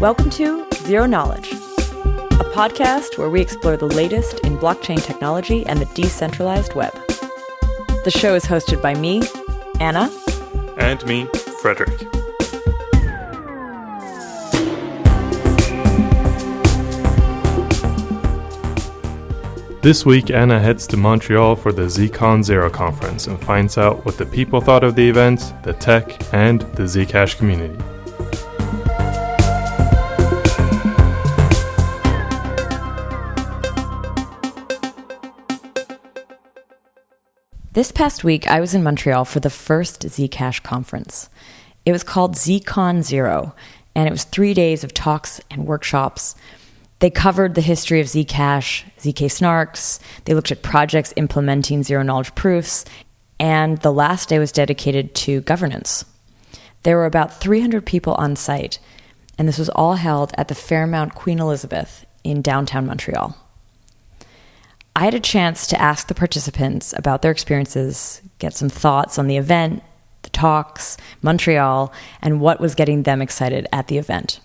Welcome to Zero Knowledge, a podcast where we explore the latest in blockchain technology and the decentralized web. The show is hosted by me, Anna, And me, Frederick. This week, Anna heads to Montreal for the ZCon Zero conference and finds out what the people thought of the event, the tech, and the Zcash community. This past week, I was in Montreal for the first Zcash conference. It was called ZCon Zero, and it was three days of talks and workshops. They covered the history of Zcash, ZK snarks, they looked at projects implementing zero knowledge proofs, and the last day was dedicated to governance. There were about 300 people on site, and this was all held at the Fairmont Queen Elizabeth in downtown Montreal. I had a chance to ask the participants about their experiences, get some thoughts on the event, the talks, Montreal, and what was getting them excited at the event.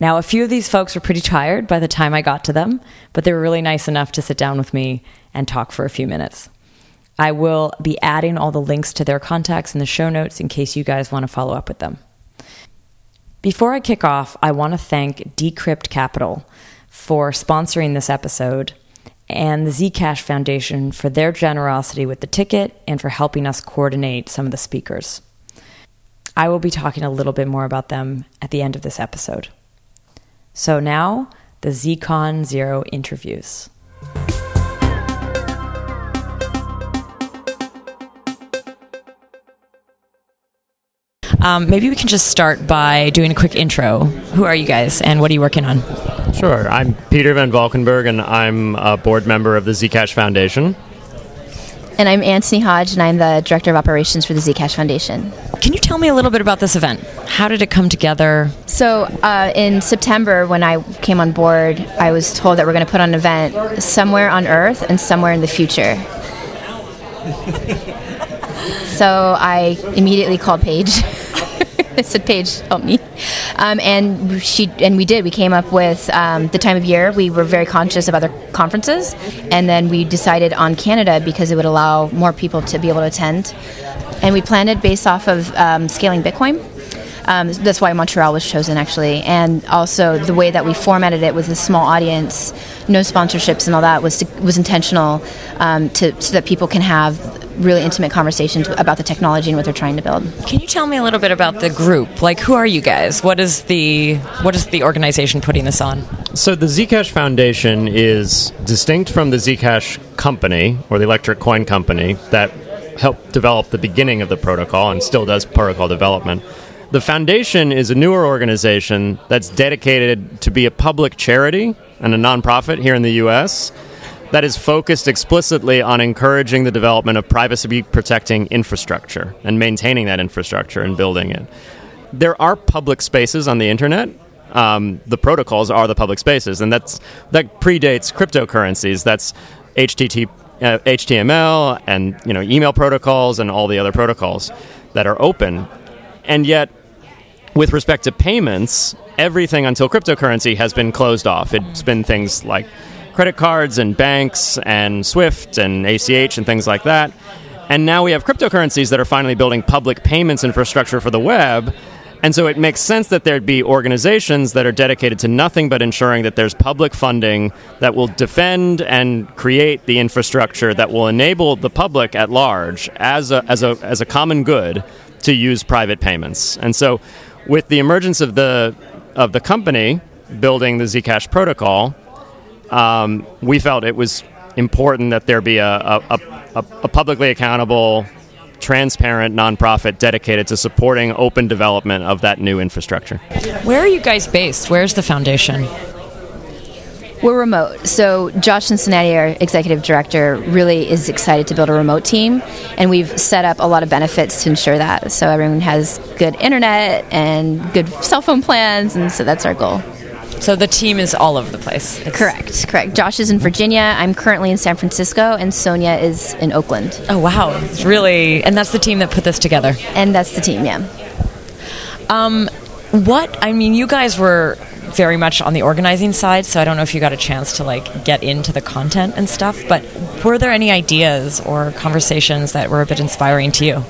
Now, a few of these folks were pretty tired by the time I got to them, but they were really nice enough to sit down with me and talk for a few minutes. I will be adding all the links to their contacts in the show notes in case you guys want to follow up with them. Before I kick off, I want to thank Decrypt Capital for sponsoring this episode and the Zcash Foundation for their generosity with the ticket and for helping us coordinate some of the speakers. I will be talking a little bit more about them at the end of this episode. So now, the ZCon Zero interviews. Um, maybe we can just start by doing a quick intro. Who are you guys, and what are you working on? Sure. I'm Peter Van Valkenburgh, and I'm a board member of the Zcash Foundation. And I'm Anthony Hodge, and I'm the Director of Operations for the Zcash Foundation. Can you tell me a little bit about this event? How did it come together? So, uh, in September, when I came on board, I was told that we're going to put on an event somewhere on Earth and somewhere in the future. so, I immediately called Paige. I said, "Paige, help me," um, and she and we did. We came up with um, the time of year. We were very conscious of other conferences, and then we decided on Canada because it would allow more people to be able to attend. And we planned it based off of um, scaling Bitcoin. Um, that's why Montreal was chosen, actually, and also the way that we formatted it with a small audience, no sponsorships and all that was to, was intentional um, to so that people can have really intimate conversations about the technology and what they're trying to build. Can you tell me a little bit about the group? Like, who are you guys? What is the what is the organization putting this on? So, the Zcash Foundation is distinct from the Zcash company or the Electric Coin Company that helped develop the beginning of the protocol and still does protocol development. The foundation is a newer organization that's dedicated to be a public charity and a nonprofit here in the US that is focused explicitly on encouraging the development of privacy protecting infrastructure and maintaining that infrastructure and building it. There are public spaces on the internet. Um, the protocols are the public spaces, and that's that predates cryptocurrencies. That's HTTP, uh, HTML and you know email protocols and all the other protocols that are open. And yet, with respect to payments, everything until cryptocurrency has been closed off. It's been things like credit cards and banks and Swift and ACH and things like that. And now we have cryptocurrencies that are finally building public payments infrastructure for the web. And so it makes sense that there'd be organizations that are dedicated to nothing but ensuring that there's public funding that will defend and create the infrastructure that will enable the public at large as a, as a, as a common good to use private payments. And so with the emergence of the, of the company building the Zcash protocol, um, we felt it was important that there be a, a, a, a, publicly accountable, transparent nonprofit dedicated to supporting open development of that new infrastructure. Where are you guys based? Where's the foundation? We're remote. So Josh Cincinnati, our executive director, really is excited to build a remote team, and we've set up a lot of benefits to ensure that. So everyone has good internet and good cell phone plans, and so that's our goal. So the team is all over the place. It's correct, correct. Josh is in Virginia. I'm currently in San Francisco, and Sonia is in Oakland. Oh wow, it's really, and that's the team that put this together. And that's the team, yeah. Um, What I mean, you guys were very much on the organizing side, so I don't know if you got a chance to like get into the content and stuff. But were there any ideas or conversations that were a bit inspiring to you?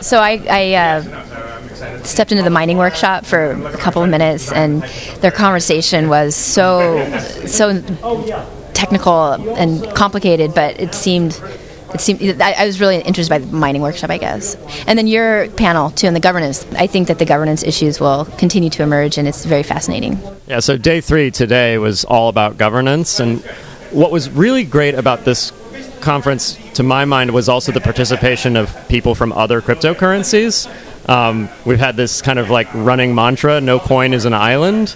So I, I uh, stepped into the mining workshop for a couple of minutes, and their conversation was so so technical and complicated, but it seemed it seemed I, I was really interested by the mining workshop, I guess. And then your panel too, and the governance. I think that the governance issues will continue to emerge, and it's very fascinating. Yeah. So day three today was all about governance, and what was really great about this conference, to my mind, was also the participation of people from other cryptocurrencies. Um, we've had this kind of like running mantra: "No coin is an island,"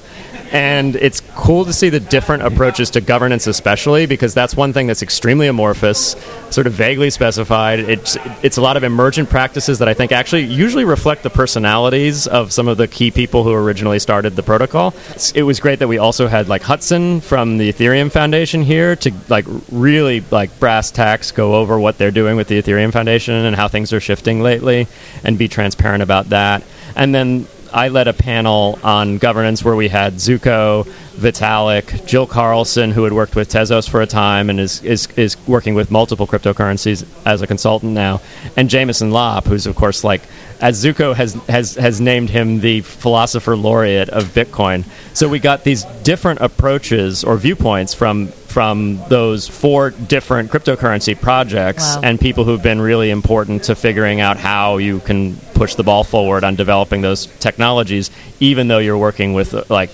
and it's cool to see the different approaches to governance, especially because that's one thing that's extremely amorphous, sort of vaguely specified. It's it's a lot of emergent practices that I think actually usually reflect the personalities of some of the key people who originally started the protocol. It was great that we also had like Hudson from the Ethereum Foundation here to like really like brass tacks go over what they're doing with the Ethereum Foundation and how things are shifting lately, and be transparent about that. And then I led a panel on governance where we had Zooko, Vitalik, Jill Carlson, who had worked with Tezos for a time and is, is, is working with multiple cryptocurrencies as a consultant now, and Jameson Lopp, who's of course like, as Zooko has, has, has named him the philosopher laureate of Bitcoin. So we got these different approaches or viewpoints from from those four different cryptocurrency projects Wow. and people who've been really important to figuring out how you can push the ball forward on developing those technologies, even though you're working with uh, like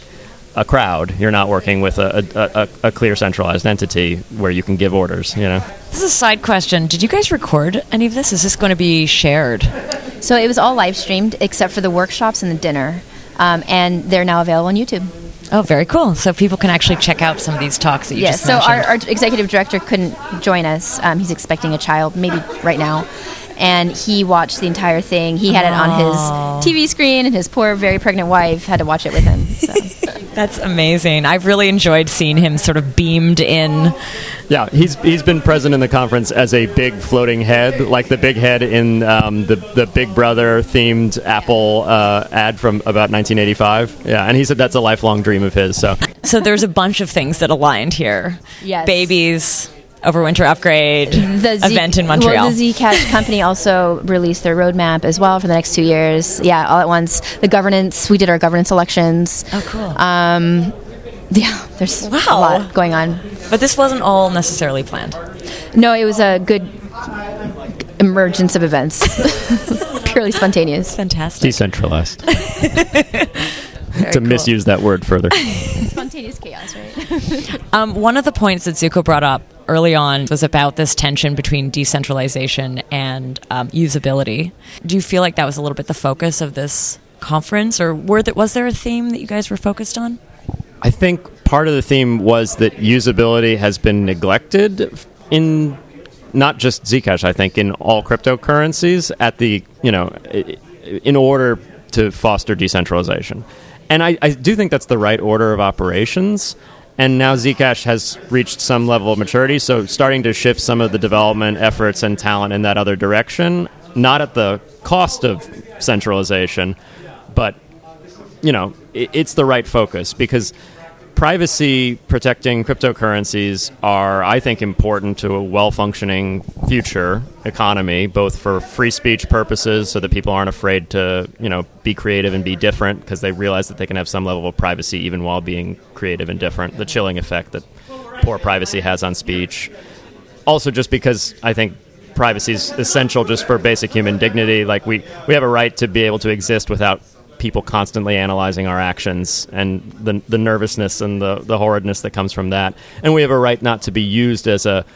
a crowd. You're not working with a, a, a, a clear centralized entity where you can give orders. You know. This is a side question. Did you guys record any of this? Is this going to be shared? So it was all live streamed except for the workshops and the dinner, um, and they're now available on YouTube. Oh, very cool. So people can actually check out some of these talks that you Yes. just So our, mentioned. our executive director couldn't join us. Um, he's expecting a child, maybe right now, and he watched the entire thing. He had it on his TV screen, and his poor, very pregnant wife had to watch it with him. So. That's amazing. I've really enjoyed seeing him sort of beamed in. Yeah, he's he's been present in the conference as a big floating head, like the big head in um, the the Big Brother themed Apple uh, ad from about 1985. Yeah, and he said that's a lifelong dream of his. So So there's a bunch of things that aligned here. Yes. Babies, overwinter upgrade, The Z- event in Montreal. Well, the Zcash company also released their roadmap as well for the next two years. Yeah, all at once. The governance, we did our governance elections. oh, cool. Um, yeah, there's Wow. a lot going on. but this wasn't all necessarily planned. No, it was a good emergence of events. Purely spontaneous. Fantastic. decentralized. to cool. misuse that word further. Spontaneous chaos, right? Um, one of the points that Zooko brought up early on was about this tension between decentralization and um, usability. Do you feel like that was a little bit the focus of this conference, or was there a theme that you guys were focused on? I think part of the theme was that usability has been neglected in not just Zcash. I think in all cryptocurrencies at the you know in order to foster decentralization, and I, I do think that's the right order of operations. And now Zcash has reached some level of maturity, so starting to shift some of the development efforts and talent in that other direction, not at the cost of centralization, but you know, it's the right focus because privacy protecting cryptocurrencies are, I think, important to a well functioning future economy, both for free speech purposes, so that people aren't afraid to, you know, be creative and be different because they realize that they can have some level of privacy even while being creative and different. The chilling effect that poor privacy has on speech. Also, just because I think privacy is essential just for basic human dignity. Like we, we have a right to be able to exist without people constantly analyzing our actions and the, the nervousness and the, the horridness that comes from that. And we have a right not to be used as a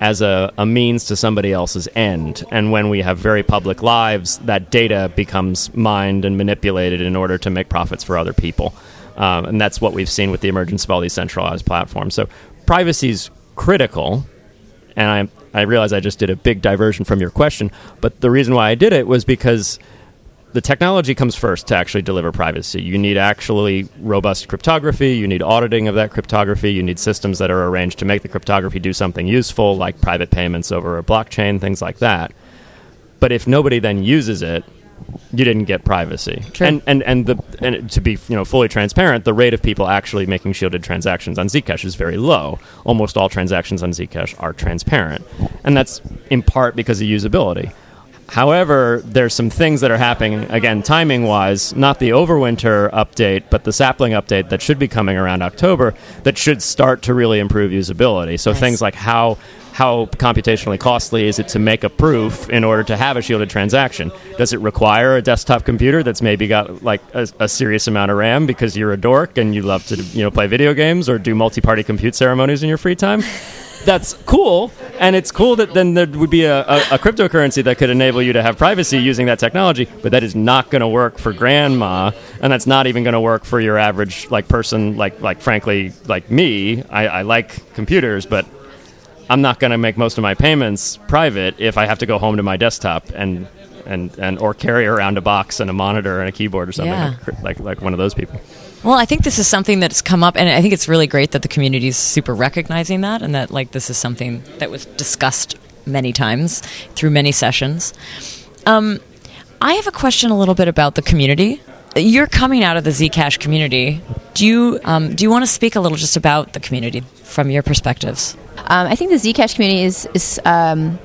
as a, a means to somebody else's end. And when we have very public lives, that data becomes mined and manipulated in order to make profits for other people. Um, and that's what we've seen with the emergence of all these centralized platforms. So privacy is critical, and I, I realize I just did a big diversion from your question, but the reason why I did it was because the technology comes first to actually deliver privacy. You need actually robust cryptography, you need auditing of that cryptography, you need systems that are arranged to make the cryptography do something useful, like private payments over a blockchain, things like that. But if nobody then uses it, you didn't get privacy. And and and the and to be you know fully transparent, the rate of people actually making shielded transactions on Zcash is very low. Almost all transactions on Zcash are transparent, and that's in part because of usability. However, there's some things that are happening again, timing wise, not the overwinter update, but the sapling update that should be coming around October that should start to really improve usability. So Nice. things like how how computationally costly is it to make a proof in order to have a shielded transaction? Does it require a desktop computer that's maybe got like a, a serious amount of RAM because you're a dork and you love to you know play video games or do multi-party compute ceremonies in your free time? That's cool, and it's cool that then there would be a, a, a cryptocurrency that could enable you to have privacy using that technology. But that is not going to work for grandma, and that's not even going to work for your average like person, like like frankly like me. I, I like computers, but I'm not going to make most of my payments private if I have to go home to my desktop and and, and or carry around a box and a monitor and a keyboard or something Yeah. like, like like one of those people. Well, I think this is something that's come up, and I think it's really great that the community is super recognizing that, and that like this is something that was discussed many times through many sessions. Um, I have a question a little bit about the community. You're coming out of the Zcash community. Do you um, do you want to speak a little just about the community from your perspectives? Um, I think the Zcash community is, is um,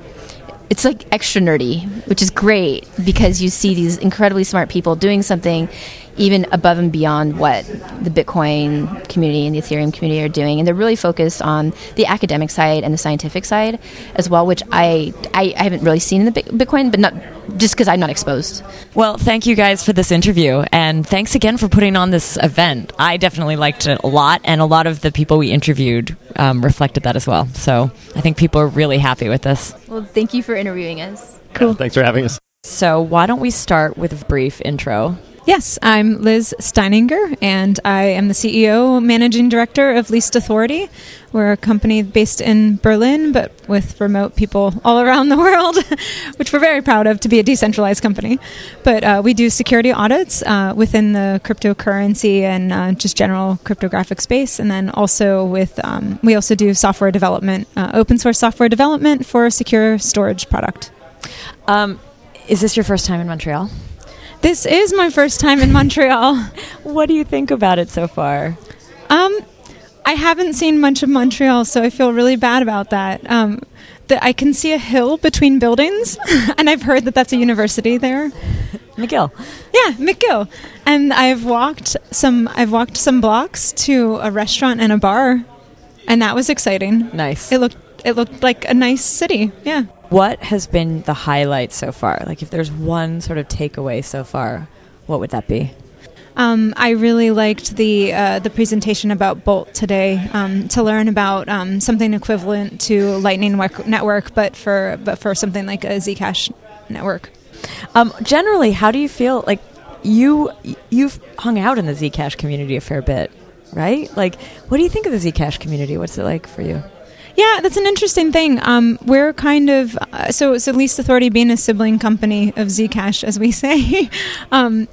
it's like extra nerdy, which is great because you see these incredibly smart people doing something even above and beyond what the Bitcoin community and the Ethereum community are doing, and they're really focused on the academic side and the scientific side as well, which I I, I haven't really seen in the Bitcoin, but not just because I'm not exposed. Well, thank you guys for this interview, and thanks again for putting on this event. I definitely liked it a lot, and a lot of the people we interviewed um, reflected that as well. So I think people are really happy with this. Well, thank you for interviewing us. Cool. Thanks for having us. So why don't we start with a brief intro? Yes, I'm Liz Steininger, and I am the CEO, Managing Director of Least Authority. We're a company based in Berlin, but with remote people all around the world, which we're very proud of to be a decentralized company. But uh, we do security audits uh, within the cryptocurrency and uh, just general cryptographic space, and then also with um, we also do software development, uh, open source software development for a secure storage product. Um, is this your first time in Montreal? This is my first time in Montreal. What do you think about it so far? Um, I haven't seen much of Montreal, so I feel really bad about that. Um, that I can see a hill between buildings, and I've heard that that's a university there. McGill. Yeah, McGill. And I've walked some. I've walked some blocks to a restaurant and a bar, and that was exciting. Nice. It looked. It looked like a nice city. Yeah. What has been the highlight so far? Like, if there's one sort of takeaway so far, what would that be? Um, I really liked the uh, the presentation about Bolt today um, to learn about um, something equivalent to Lightning Network, but for but for something like a Zcash network. Um, generally, how do you feel? Like, you you've hung out in the Zcash community a fair bit, right? Like, what do you think of the Zcash community? What's it like for you? Yeah, that's an interesting thing. Um, we're kind of uh, so so. Least Authority being a sibling company of Zcash, as we say, um,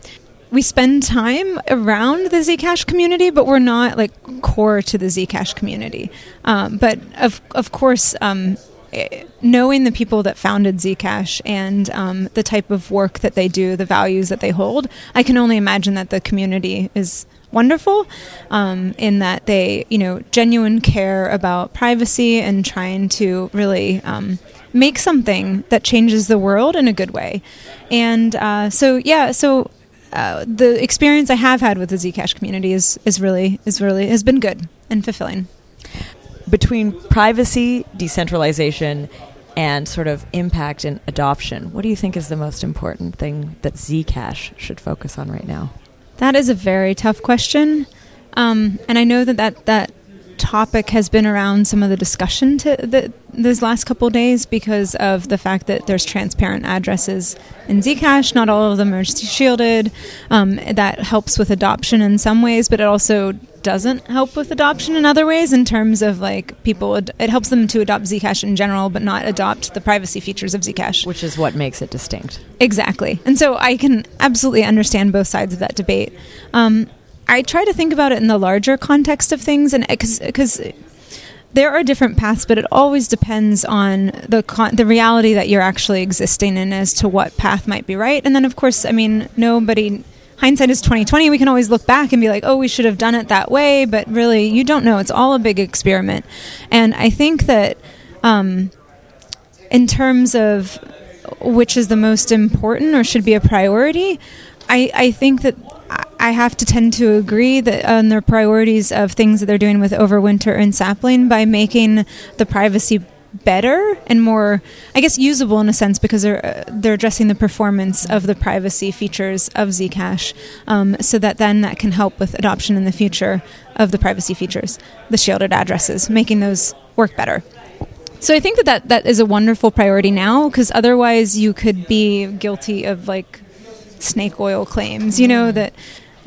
we spend time around the Zcash community, but we're not like core to the Zcash community. Um, but of of course. Um, eh, Knowing the people that founded Zcash and um, the type of work that they do, the values that they hold, I can only imagine that the community is wonderful um, in that they, you know, genuine care about privacy and trying to really um, make something that changes the world in a good way. And uh, so, yeah, so uh, the experience I have had with the Zcash community is is really is really has been good and fulfilling. Between privacy, decentralization, and sort of impact and adoption, what do you think is the most important thing that Zcash should focus on right now? That is a very tough question, um, and I know that that that topic has been around some of the discussion to the, those last couple days because of the fact that there's transparent addresses in Zcash. Not all of them are shielded. Um, that helps with adoption in some ways, but it also doesn't help with adoption in other ways in terms of like people ad- it helps them to adopt Zcash in general but not adopt the privacy features of Zcash. Which is what makes it distinct. Exactly. And so I can absolutely understand both sides of that debate. Um, I try to think about it in the larger context of things, and because there are different paths, but it always depends on the con- the reality that you're actually existing in as to what path might be right. And then, of course, I mean, nobody hindsight is 2020 we can always look back and be like oh we should have done it that way but really you don't know. It's all a big experiment. And i think that um, in terms of which is the most important or should be a priority i, I think that I have to tend to agree that on their priorities of things that they're doing with overwinter and sapling by making the privacy better and more, I guess, usable in a sense because they're uh, they're addressing the performance of the privacy features of Zcash, um, so that then that can help with adoption in the future of the privacy features, the shielded addresses, making those work better. So I think that that, that is a wonderful priority now because otherwise you could be guilty of like snake oil claims. You know that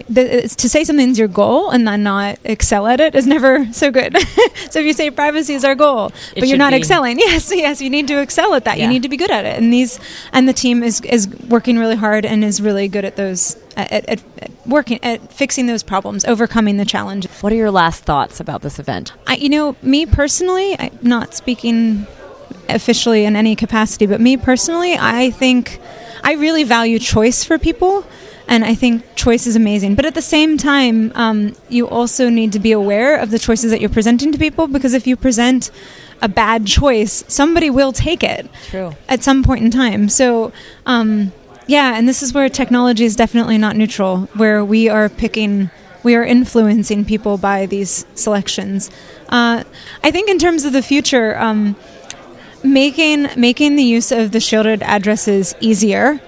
the, to say something's your goal and then not excel at it is never so good. so if you say privacy is our goal, It but you're not be. excelling, yes, yes, you need to excel at that. Yeah. You need to be good at it. And these and the team is is working really hard and is really good at those at, at, at working at fixing those problems, overcoming the challenge. What are your last thoughts about this event? I, you know, me personally, I'm not speaking officially in any capacity, but me personally, I think I really value choice for people. And I think choice is amazing. But at the same time, um, you also need to be aware of the choices that you're presenting to people because if you present a bad choice, somebody will take it True. at some point in time. So, um, yeah, and this is where technology is definitely not neutral, where we are picking, we are influencing people by these selections. Uh, I think in terms of the future, um, making making the use of the shielded addresses easier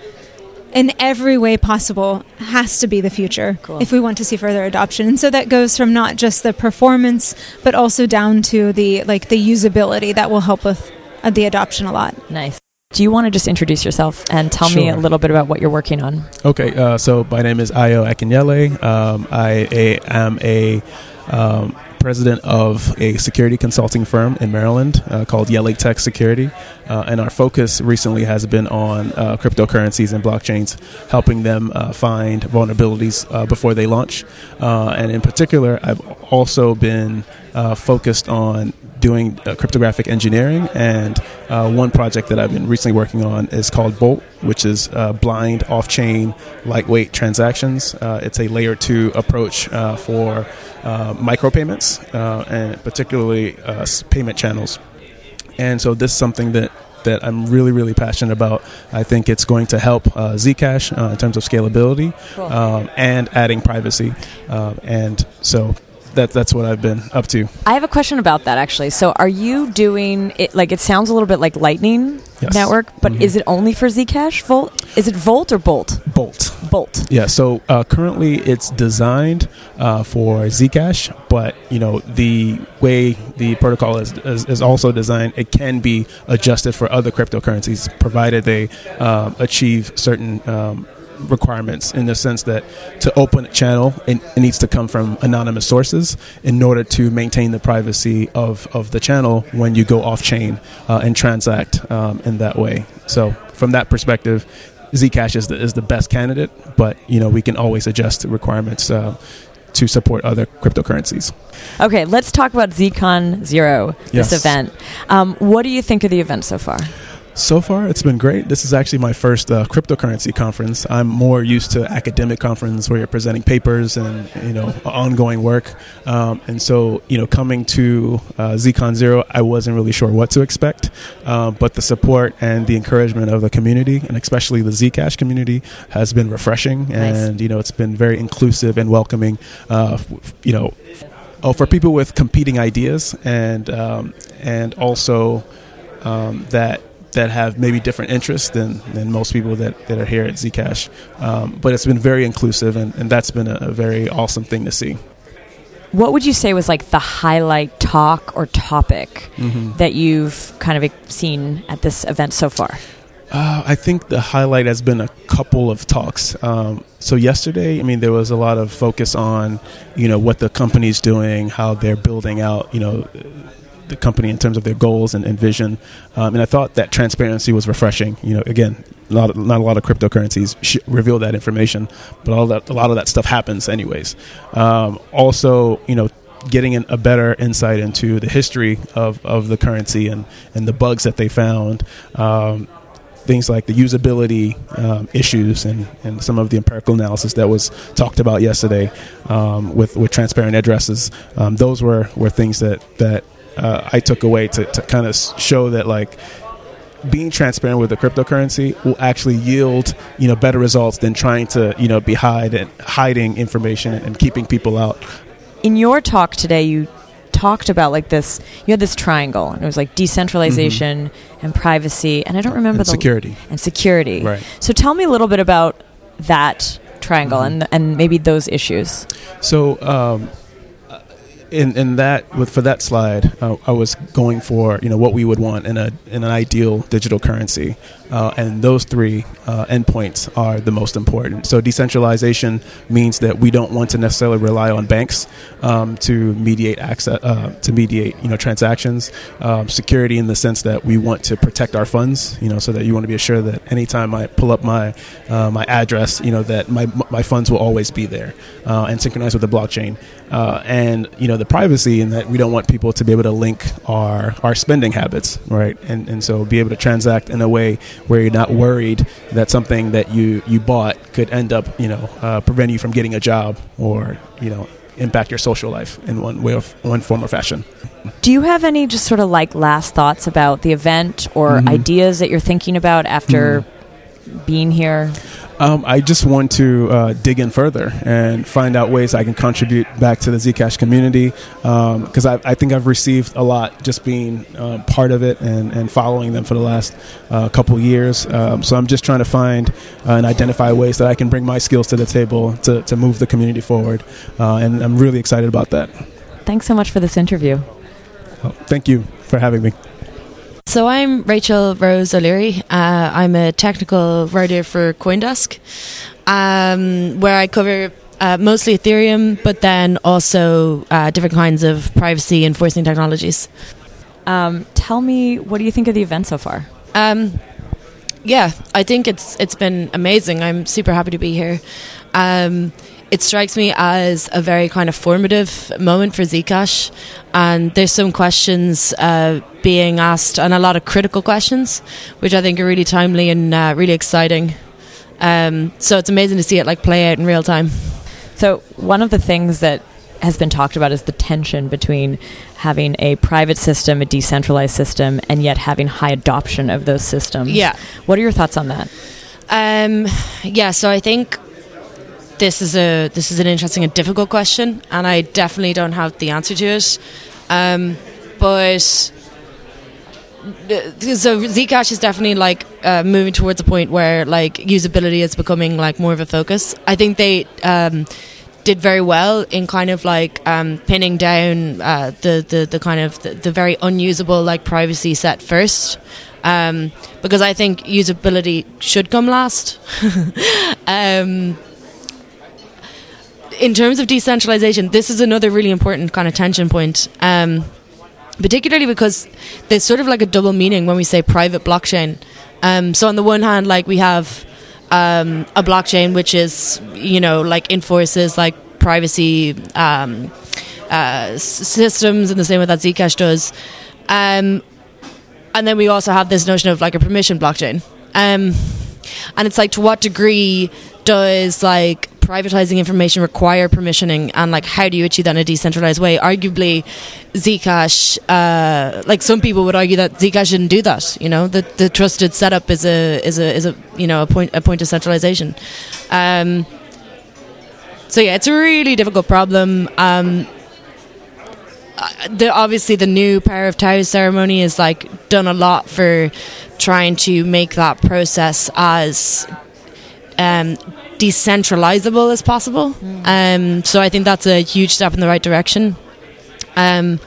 in every way possible has to be the future Cool. if we want to see further adoption. And so that goes from not just the performance, but also down to the like the usability that will help with uh, the adoption a lot. Nice. Do you want to just introduce yourself and tell me a little bit about what you're working on? Okay, uh, so my name is Ayo Akinyele. Um, I a, am a um, president of a security consulting firm in Maryland uh, called Yele Tech Security, uh, and our focus recently has been on uh, cryptocurrencies and blockchains, helping them uh, find vulnerabilities uh, before they launch. Uh, and in particular, I've also been focused on doing uh, cryptographic engineering, and uh, one project that I've been recently working on is called Bolt, which is uh, blind off-chain lightweight transactions. Uh, it's a layer two approach uh, for uh, micropayments uh, and particularly uh, payment channels. And so this is something that that I'm really, really passionate about. I think it's going to help uh, Zcash uh, in terms of scalability Cool. um, and adding privacy. Um, and so that, that's what I've been up to. I have a question about that actually. So, are you doing it like it sounds a little bit like Lightning Yes. Network, but Mhm. is it only for Zcash? Volt? Is it Volt or Bolt? Bolt. Bolt. Yeah, so uh, currently it's designed uh, for Zcash, but you know the way the protocol is, is is also designed, it can be adjusted for other cryptocurrencies, provided they um, achieve certain um, requirements. In the sense that to open a channel, it, it needs to come from anonymous sources in order to maintain the privacy of of the channel when you go off chain uh, and transact um, in that way. So from that perspective. Zcash is the, is the best candidate, but you know we can always adjust the requirements uh, to support other cryptocurrencies. Okay, let's talk about ZCon Zero, this Yes. event. Um, what do you think of the event so far? So far, it's been great. This is actually my first uh, cryptocurrency conference. I'm more used to academic conference where you're presenting papers and you know ongoing work. Um, and so, you know, coming to uh, ZCon Zero, I wasn't really sure what to expect. Um, but the support and the encouragement of the community, and especially the Zcash community, has been refreshing. Nice. And you know, it's been very inclusive and welcoming. Uh, you know, oh, for people with competing ideas and um, and also um, that that have maybe different interests than, than most people that, that are here at Zcash. Um, but it's been very inclusive, and, and that's been a, a very awesome thing to see. What would you say was like the highlight talk or topic that you've kind of seen at this event so far? Uh, I think the highlight has been a couple of talks. Um, so yesterday, I mean, there was a lot of focus on, you know, what the company's doing, how they're building out, you know, the company in terms of their goals and, and vision. Um, and I thought that transparency was refreshing. You know, again, a not a lot of cryptocurrencies sh- reveal that information, but all that a lot of that stuff happens anyways. Um, also, you know, getting an, a better insight into the history of, of the currency and, and the bugs that they found. Um, things like the usability um, issues and, and some of the empirical analysis that was talked about yesterday um, with, with transparent addresses. Um, those were, were things that, that uh, I took away to, to kind of show that like being transparent with the cryptocurrency will actually yield you know better results than trying to you know be hide and hiding information and keeping people out. In your talk today, you talked about like this. You had this triangle, and it was like decentralization mm-hmm. and privacy, and I don't remember and the security and security. Right. So tell me a little bit about that triangle mm-hmm. and and maybe those issues. So. Um, in in that with for that slide, uh, I was going for you know what we would want in a in an ideal digital currency, uh, and those three uh, endpoints are the most important. So decentralization means that we don't want to necessarily rely on banks um, to mediate access uh, to mediate you know transactions. Um, security in the sense that we want to protect our funds, you know, so that you want to be assured that anytime I pull up my uh, my address, you know that my my funds will always be there uh, and synchronized with the blockchain. and you know the privacy and that we don't want people to be able to link our our spending habits, right? And and so be able to transact in a way where you're not worried that something that you you bought could end up, you know, uh, prevent you from getting a job or you know impact your social life in one way or one form or fashion. Do you have any just sort of like last thoughts about the event or mm-hmm. ideas that you're thinking about after mm-hmm. being here? Um, I just want to uh, dig in further and find out ways I can contribute back to the Zcash community because um, I, I, think I've received a lot just being uh, part of it and, and, following them for the last uh, couple years. Um, so I'm just trying to find uh, and identify ways that I can bring my skills to the table to, to move the community forward. Uh, and I'm really excited about that. Thanks so much for this interview. Oh, thank you for having me. So I'm Rachel Rose O'Leary. Uh, I'm a technical writer for CoinDesk, um, where I cover uh, mostly Ethereum, but then also uh, different kinds of privacy enforcing technologies. Um, tell me, what do you think of the event so far? Um, yeah, I think it's it's been amazing. I'm super happy to be here. Um, it strikes me as a very kind of formative moment for Zcash, and there's some questions uh, being asked, and a lot of critical questions, which I think are really timely and uh, really exciting. Um, so it's amazing to see it like play out in real time. So one of the things that has been talked about is the tension between having a private system, a decentralized system, and yet having high adoption of those systems. Yeah. What are your thoughts on that? Um, yeah, so I think this is a this is an interesting and difficult question, and I definitely don't have the answer to it. Um, but so Zcash is definitely like uh, moving towards a point where like usability is becoming like more of a focus. I think they um, did very well in kind of like um, pinning down uh, the, the the kind of the, the, very unusable like privacy set first. Um, because I think usability should come last. in terms of decentralization, this is another really important kind of tension point. Um, particularly because there's sort of like a double meaning when we say private blockchain. Um, so on the one hand, like we have um, a blockchain which is, you know, like enforces like privacy um, uh, systems in the same way that Zcash does. Um, and then we also have this notion of like a permission blockchain. Um, and it's like to what degree does like privatizing information require permissioning? And like how do you achieve that in a decentralized way? Arguably zcash uh, like some people would argue that zcash shouldn't do that you know? The, the trusted setup is a is a is a you know a point a point of centralization. Um, so yeah it's a really difficult problem. Um, uh, the, obviously the new power of Tau ceremony has like done a lot for trying to make that process as um, decentralizable as possible. Mm. Um, so I think that's a huge step in the right direction. Um,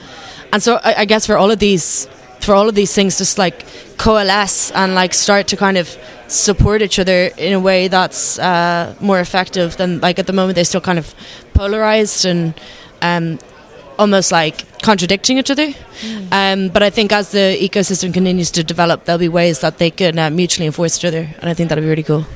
and so I, I, guess for all of these, for all of these things, just like coalesce and like start to kind of support each other in a way that's uh, more effective than like at the moment they're still kind of polarized and um, almost like contradicting each other. Mm. Um, but I think as the ecosystem continues to develop, there'll be ways that they can uh, mutually enforce each other, and I think that'll be really cool.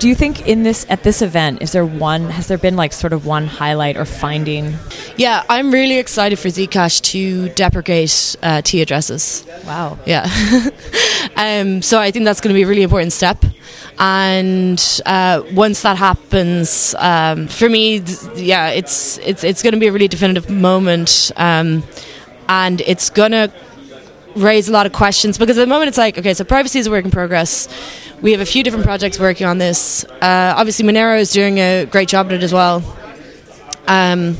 Do you think in this at this event is there one has there been like sort of one highlight or finding? Yeah, I'm really excited for Zcash to deprecate uh, T addresses. Wow. Yeah. um, so I think that's going to be a really important step. And uh, once that happens, um, for me, yeah, it's it's it's going to be a really definitive moment, um, and it's going to raise a lot of questions because at the moment it's like okay, so privacy is a work in progress. We have a few different projects working on this. Uh, obviously, Monero is doing a great job at it as well. Um,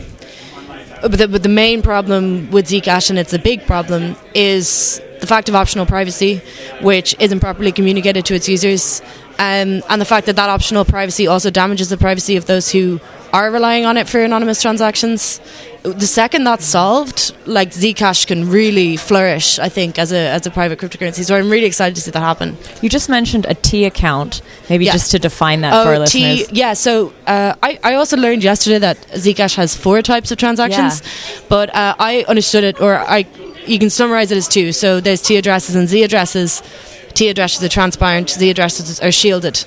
but the, but the main problem with Zcash, and it's a big problem, is the fact of optional privacy, which isn't properly communicated to its users, um, and the fact that that optional privacy also damages the privacy of those who are relying on it for anonymous transactions. The second that's solved, like Zcash can really flourish, I think, as a as a private cryptocurrency. So I'm really excited to see that happen. You just mentioned a T account. Maybe Yeah. just to define that for our Oh, T, listeners. yeah. So uh, I, I also learned yesterday that Zcash has four types of transactions, but uh, I understood it, or I you can summarize it as two. So there's T addresses and Z addresses. T addresses are transparent. Z addresses are shielded.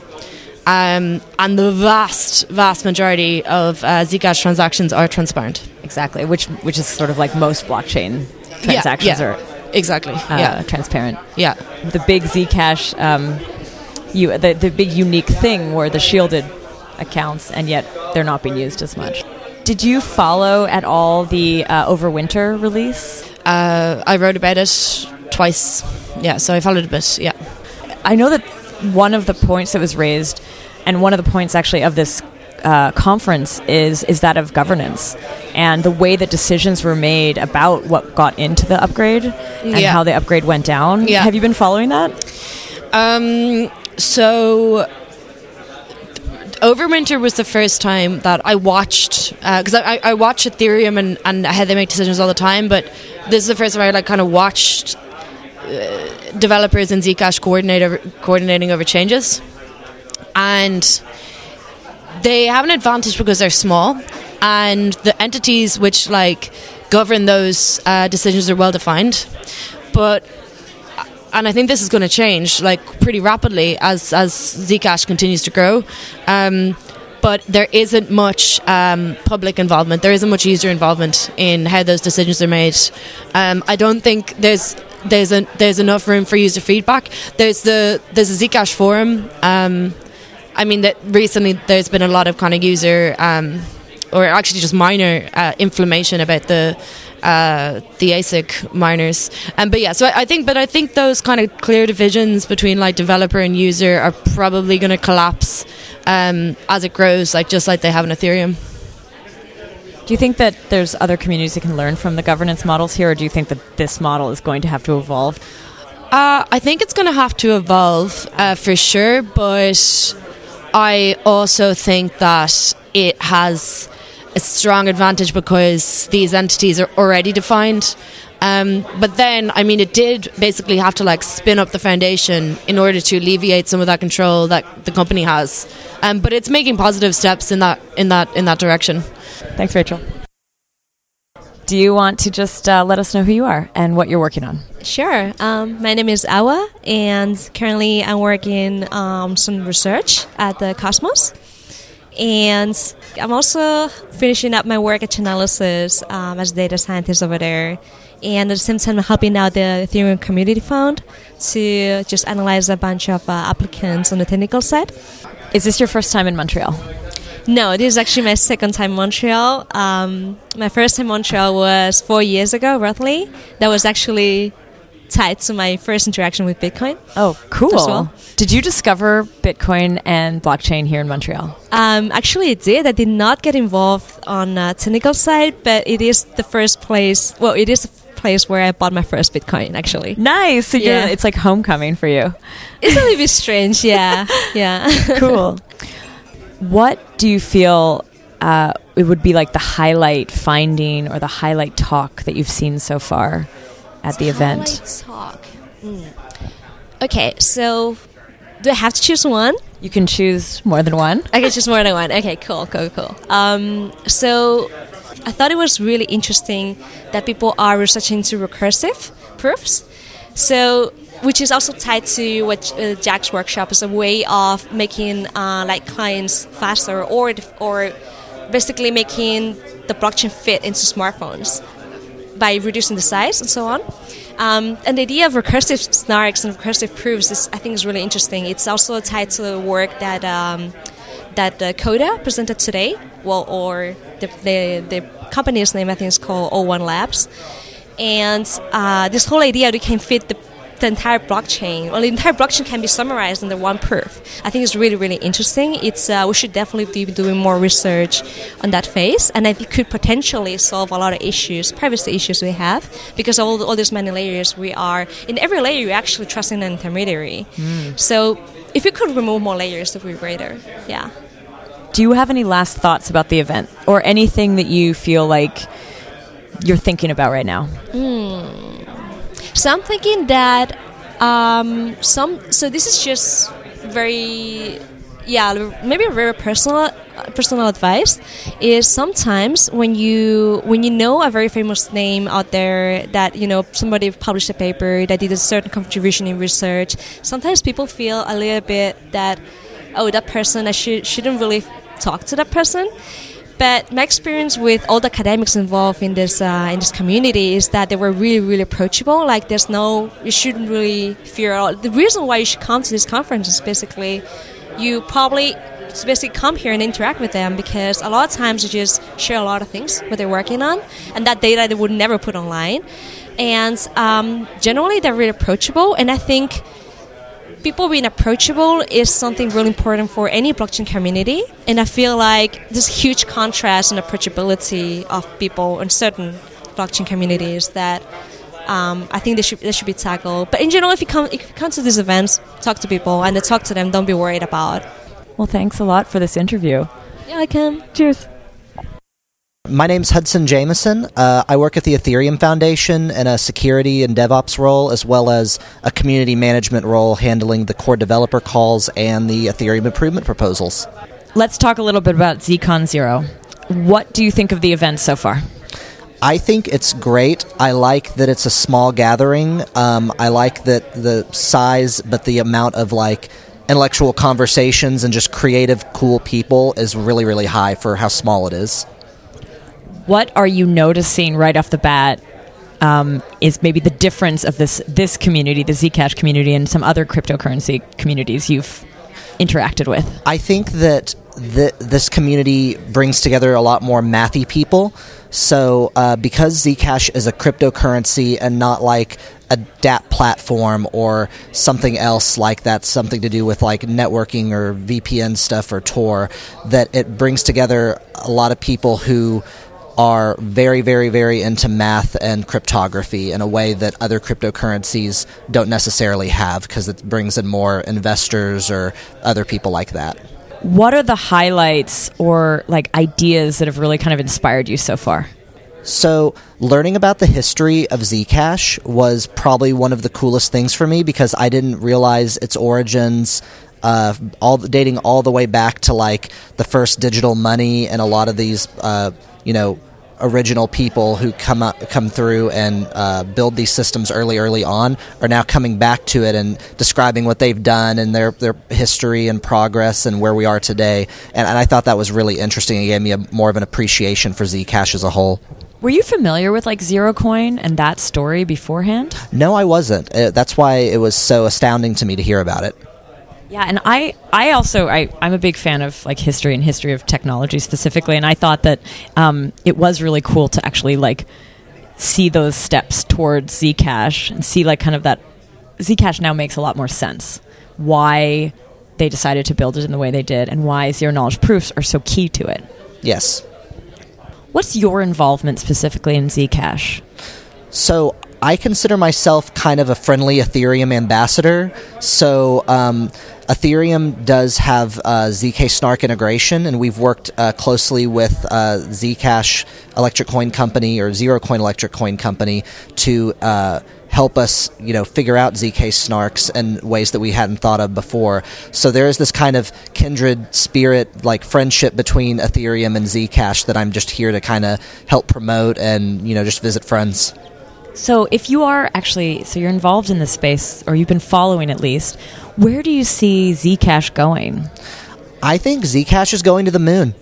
Um, and the vast, vast majority of uh, Zcash transactions are transparent. Exactly, which which is sort of like most blockchain transactions yeah. are Exactly. uh, yeah. transparent. Yeah. The big Zcash, um, you the the big unique thing were the shielded accounts, and yet they're not being used as much. Did you follow at all the uh, Overwinter release? Uh, I wrote about it twice. Yeah. So I followed a bit. Yeah. I know that one of the points that was raised, and one of the points actually of this uh, conference is is that of governance and the way that decisions were made about what got into the upgrade and Yeah. how the upgrade went down. Yeah. Have you been following that? Um, so Overwinter was the first time that I watched because I, I watch Ethereum and, and how they make decisions all the time, but this is the first time I like kind of watched uh, developers in Zcash coordinate over, coordinating over changes, and they have an advantage because they're small, and the entities which like govern those uh, decisions are well defined, but and I think this is going to change like pretty rapidly as as Zcash continues to grow. Um, but there isn't much um, public involvement. There isn't much user involvement in how those decisions are made. Um, I don't think there's there's a, there's enough room for user feedback. There's the there's a Zcash forum. Um, I mean that recently there's been a lot of kind of user um, or actually just minor uh, inflammation about the uh, the ASIC miners. Um, but yeah, so I, I think, but I think those kind of clear divisions between like developer and user are probably going to collapse um, as it grows, like just like they have in Ethereum. Do you think that there's other communities that can learn from the governance models here, or do you think that this model is going to have to evolve? Uh, I think it's going to have to evolve uh, for sure, but I also think that it has a strong advantage because these entities are already defined. Um, but then, I mean, it did basically have to like spin up the foundation in order to alleviate some of that control that the company has. Um, but it's making positive steps in that in that in that direction. Thanks, Rachel. Do you want to just uh, let us know who you are and what you're working on? Sure. Um, my name is Awa, and currently I'm working um, some research at the Cosmos. And I'm also finishing up my work at Chainalysis um, as a data scientist over there. And at the same time, helping out the Ethereum Community Fund to just analyze a bunch of uh, applicants on the technical side. Is this your first time in Montreal? No, this is actually my second time in Montreal. Um, my first time in Montreal was four years ago, roughly. That was actually tied to my first interaction with Bitcoin. Oh, cool. Well. Did you discover Bitcoin and blockchain here in Montreal? Um, actually, it did. I did not get involved on uh, technical side, but it is the first place. Well, it is the place where I bought my first Bitcoin. Actually, Nice. So Yeah. it's like homecoming for you. it's a little bit strange. Yeah, yeah. cool. What do you feel uh, it would be like the highlight finding or the highlight talk that you've seen so far at the event? Talk. Mm. Okay, so do I have to choose one? You can choose more than one. I can choose more than one. Okay, cool, cool, cool. Um, so I thought it was really interesting that people are researching into recursive proofs. So which is also tied to what uh, Jack's workshop is a way of making uh, like clients faster or or basically making the blockchain fit into smartphones by reducing the size and so on. Um, and the idea of recursive snarks and recursive proofs is, I think, is really interesting. It's also tied to the work that um, that uh, Coda presented today. Well, or the, the, the company's name I think is called O1 Labs. And uh, this whole idea that you can fit the the entire blockchain, well, the entire blockchain can be summarized under one proof. I think it's really, really interesting. It's uh, we should definitely be doing more research on that phase, and I think it could potentially solve a lot of issues, privacy issues we have, because all all these many layers we are in every layer you're actually trusting an intermediary. Mm. So if you could remove more layers, it would be greater. Yeah. Do you have any last thoughts about the event, or anything that you feel like you're thinking about right now? Mm. So I'm thinking that um, some. So this is just very, yeah, maybe a very personal personal advice is sometimes when you when you know a very famous name out there that you know somebody published a paper that did a certain contribution in research sometimes people feel a little bit that oh that person i should shouldn't really talk to that person but my experience with all the academics involved in this uh, in this community is that they were really, really approachable. Like there's no, you shouldn't really fear. All. The reason why you should come to this conference is basically, you probably basically come here and interact with them because a lot of times you just share a lot of things what they're working on, and that data they would never put online. And um, generally, they're really approachable, and I think people being approachable is something really important for any blockchain community. And I feel like this huge contrast in approachability of people in certain blockchain communities that um, I think they should they should be tackled. But in general, if you come if you come to these events, talk to people and talk to them. Don't be worried about. Well, thanks a lot for this interview. Yeah, I can. Cheers. My name's Hudson Jameson. Uh, I work at the Ethereum Foundation in a security and DevOps role, as well as a community management role handling the core developer calls and the Ethereum improvement proposals. Let's talk a little bit about ZCon Zero. What do you think of the event so far? I think it's great. I like that it's a small gathering. Um, I like that the size, but the amount of like intellectual conversations and just creative, cool people is really, really high for how small it is what are you noticing right off the bat um, is maybe the difference of this this community, the Zcash community, and some other cryptocurrency communities you've interacted with? I think that th- this community brings together a lot more mathy people. So, uh, because Zcash is a cryptocurrency and not like a DApp platform or something else like that, something to do with like networking or VPN stuff or Tor, that it brings together a lot of people who are very, very, very into math and cryptography in a way that other cryptocurrencies don't necessarily have because it brings in more investors or other people like that. What are the highlights or like ideas that have really kind of inspired you so far? So, learning about the history of Zcash was probably one of the coolest things for me because I didn't realize its origins uh, all dating all the way back to like the first digital money and a lot of these uh, you know original people who come up, come through and uh, build these systems early, early on are now coming back to it and describing what they've done and their their history and progress and where we are today. And, and I thought that was really interesting. It gave me a, more of an appreciation for Zcash as a whole. Were you familiar with like Zerocoin and that story beforehand? No, I wasn't. Uh, that's why it was so astounding to me to hear about it. Yeah, and I, I also, I, I'm a big fan of like history and history of technology specifically, and I thought that um, it was really cool to actually like see those steps towards Zcash and see like kind of that Zcash now makes a lot more sense. Why they decided to build it in the way they did, and why zero knowledge proofs are so key to it. Yes. What's your involvement specifically in Zcash? So I consider myself kind of a friendly Ethereum ambassador. So um, Ethereum does have uh, ZK Snark integration, and we've worked uh, closely with uh, Zcash Electric Coin Company or Zero Coin Electric Coin Company to uh, help us, you know, figure out ZK snarks in ways that we hadn't thought of before. So there is this kind of kindred spirit, like friendship between Ethereum and Zcash that I'm just here to kind of help promote and you know just visit friends. So, if you are actually, so you're involved in this space, or you've been following at least, where do you see Zcash going? I think Zcash is going to the moon.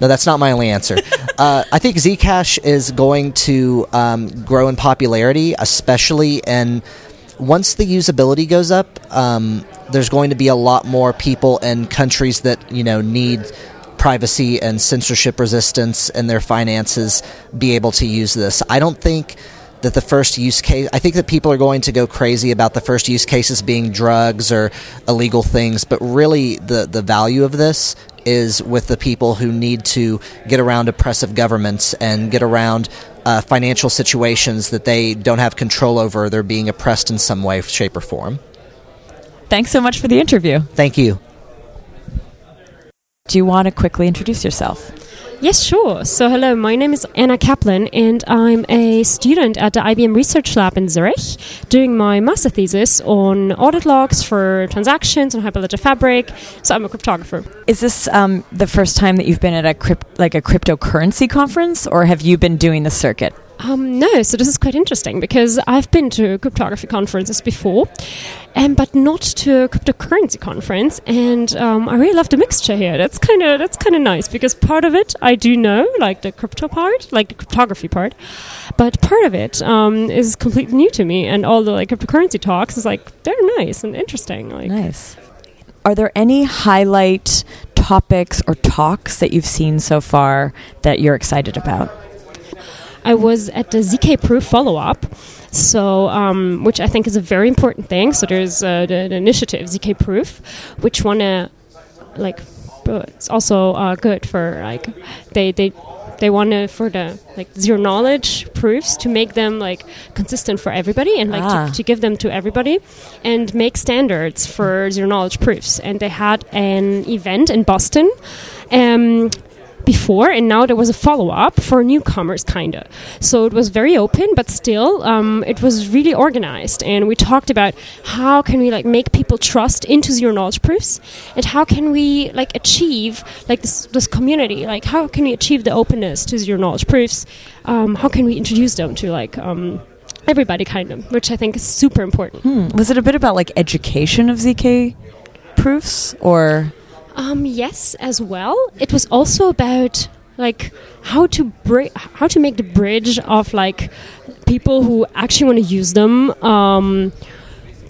No, that's not my only answer. uh, I think Zcash is going to um, grow in popularity, especially in once the usability goes up. Um, there's going to be a lot more people in countries that you know need privacy and censorship resistance in their finances be able to use this. I don't think that the first use case I think that people are going to go crazy about the first use cases being drugs or illegal things, but really the the value of this is with the people who need to get around oppressive governments and get around uh, financial situations that they don't have control over. They're being oppressed in some way, shape, or form. Thanks so much for the interview. Thank you. Do you want to quickly introduce yourself? Yes, sure. So, hello, my name is Anna Kaplan, and I'm a student at the IBM Research Lab in Zurich doing my master thesis on audit logs for transactions on Hyperledger Fabric. So, I'm a cryptographer. Is this um, the first time that you've been at a crypt- like a cryptocurrency conference, or have you been doing the circuit? Um, no, so this is quite interesting because I've been to cryptography conferences before, um, but not to a cryptocurrency conference, and um, I really love the mixture here. That's kind of that's kind of nice because part of it I do know, like the crypto part, like the cryptography part, but part of it um, is completely new to me, and all the like cryptocurrency talks is like they're nice and interesting. Like nice. Are there any highlight topics or talks that you've seen so far that you're excited about? I was at the ZK Proof follow up. So, um, which I think is a very important thing. So, there's uh, the, the, initiative ZK Proof, which wanna like, it's also uh, good for like they they they want to for the like zero knowledge proofs to make them like consistent for everybody and like ah. to, to, give them to everybody and make standards for zero knowledge proofs and they had an event in boston um, before, and now there was a follow up for newcomers, kind of. So it was very open, but still, um, it was really organized. And we talked about how can we like make people trust into zero knowledge proofs, and how can we like achieve like this this community, like how can we achieve the openness to zero knowledge proofs? Um, how can we introduce them to like um, everybody, kind of, which I think is super important. Hmm. Was it a bit about like education of zk proofs, or um, yes, as well. It was also about like how to bri- how to make the bridge of like people who actually want to use them um,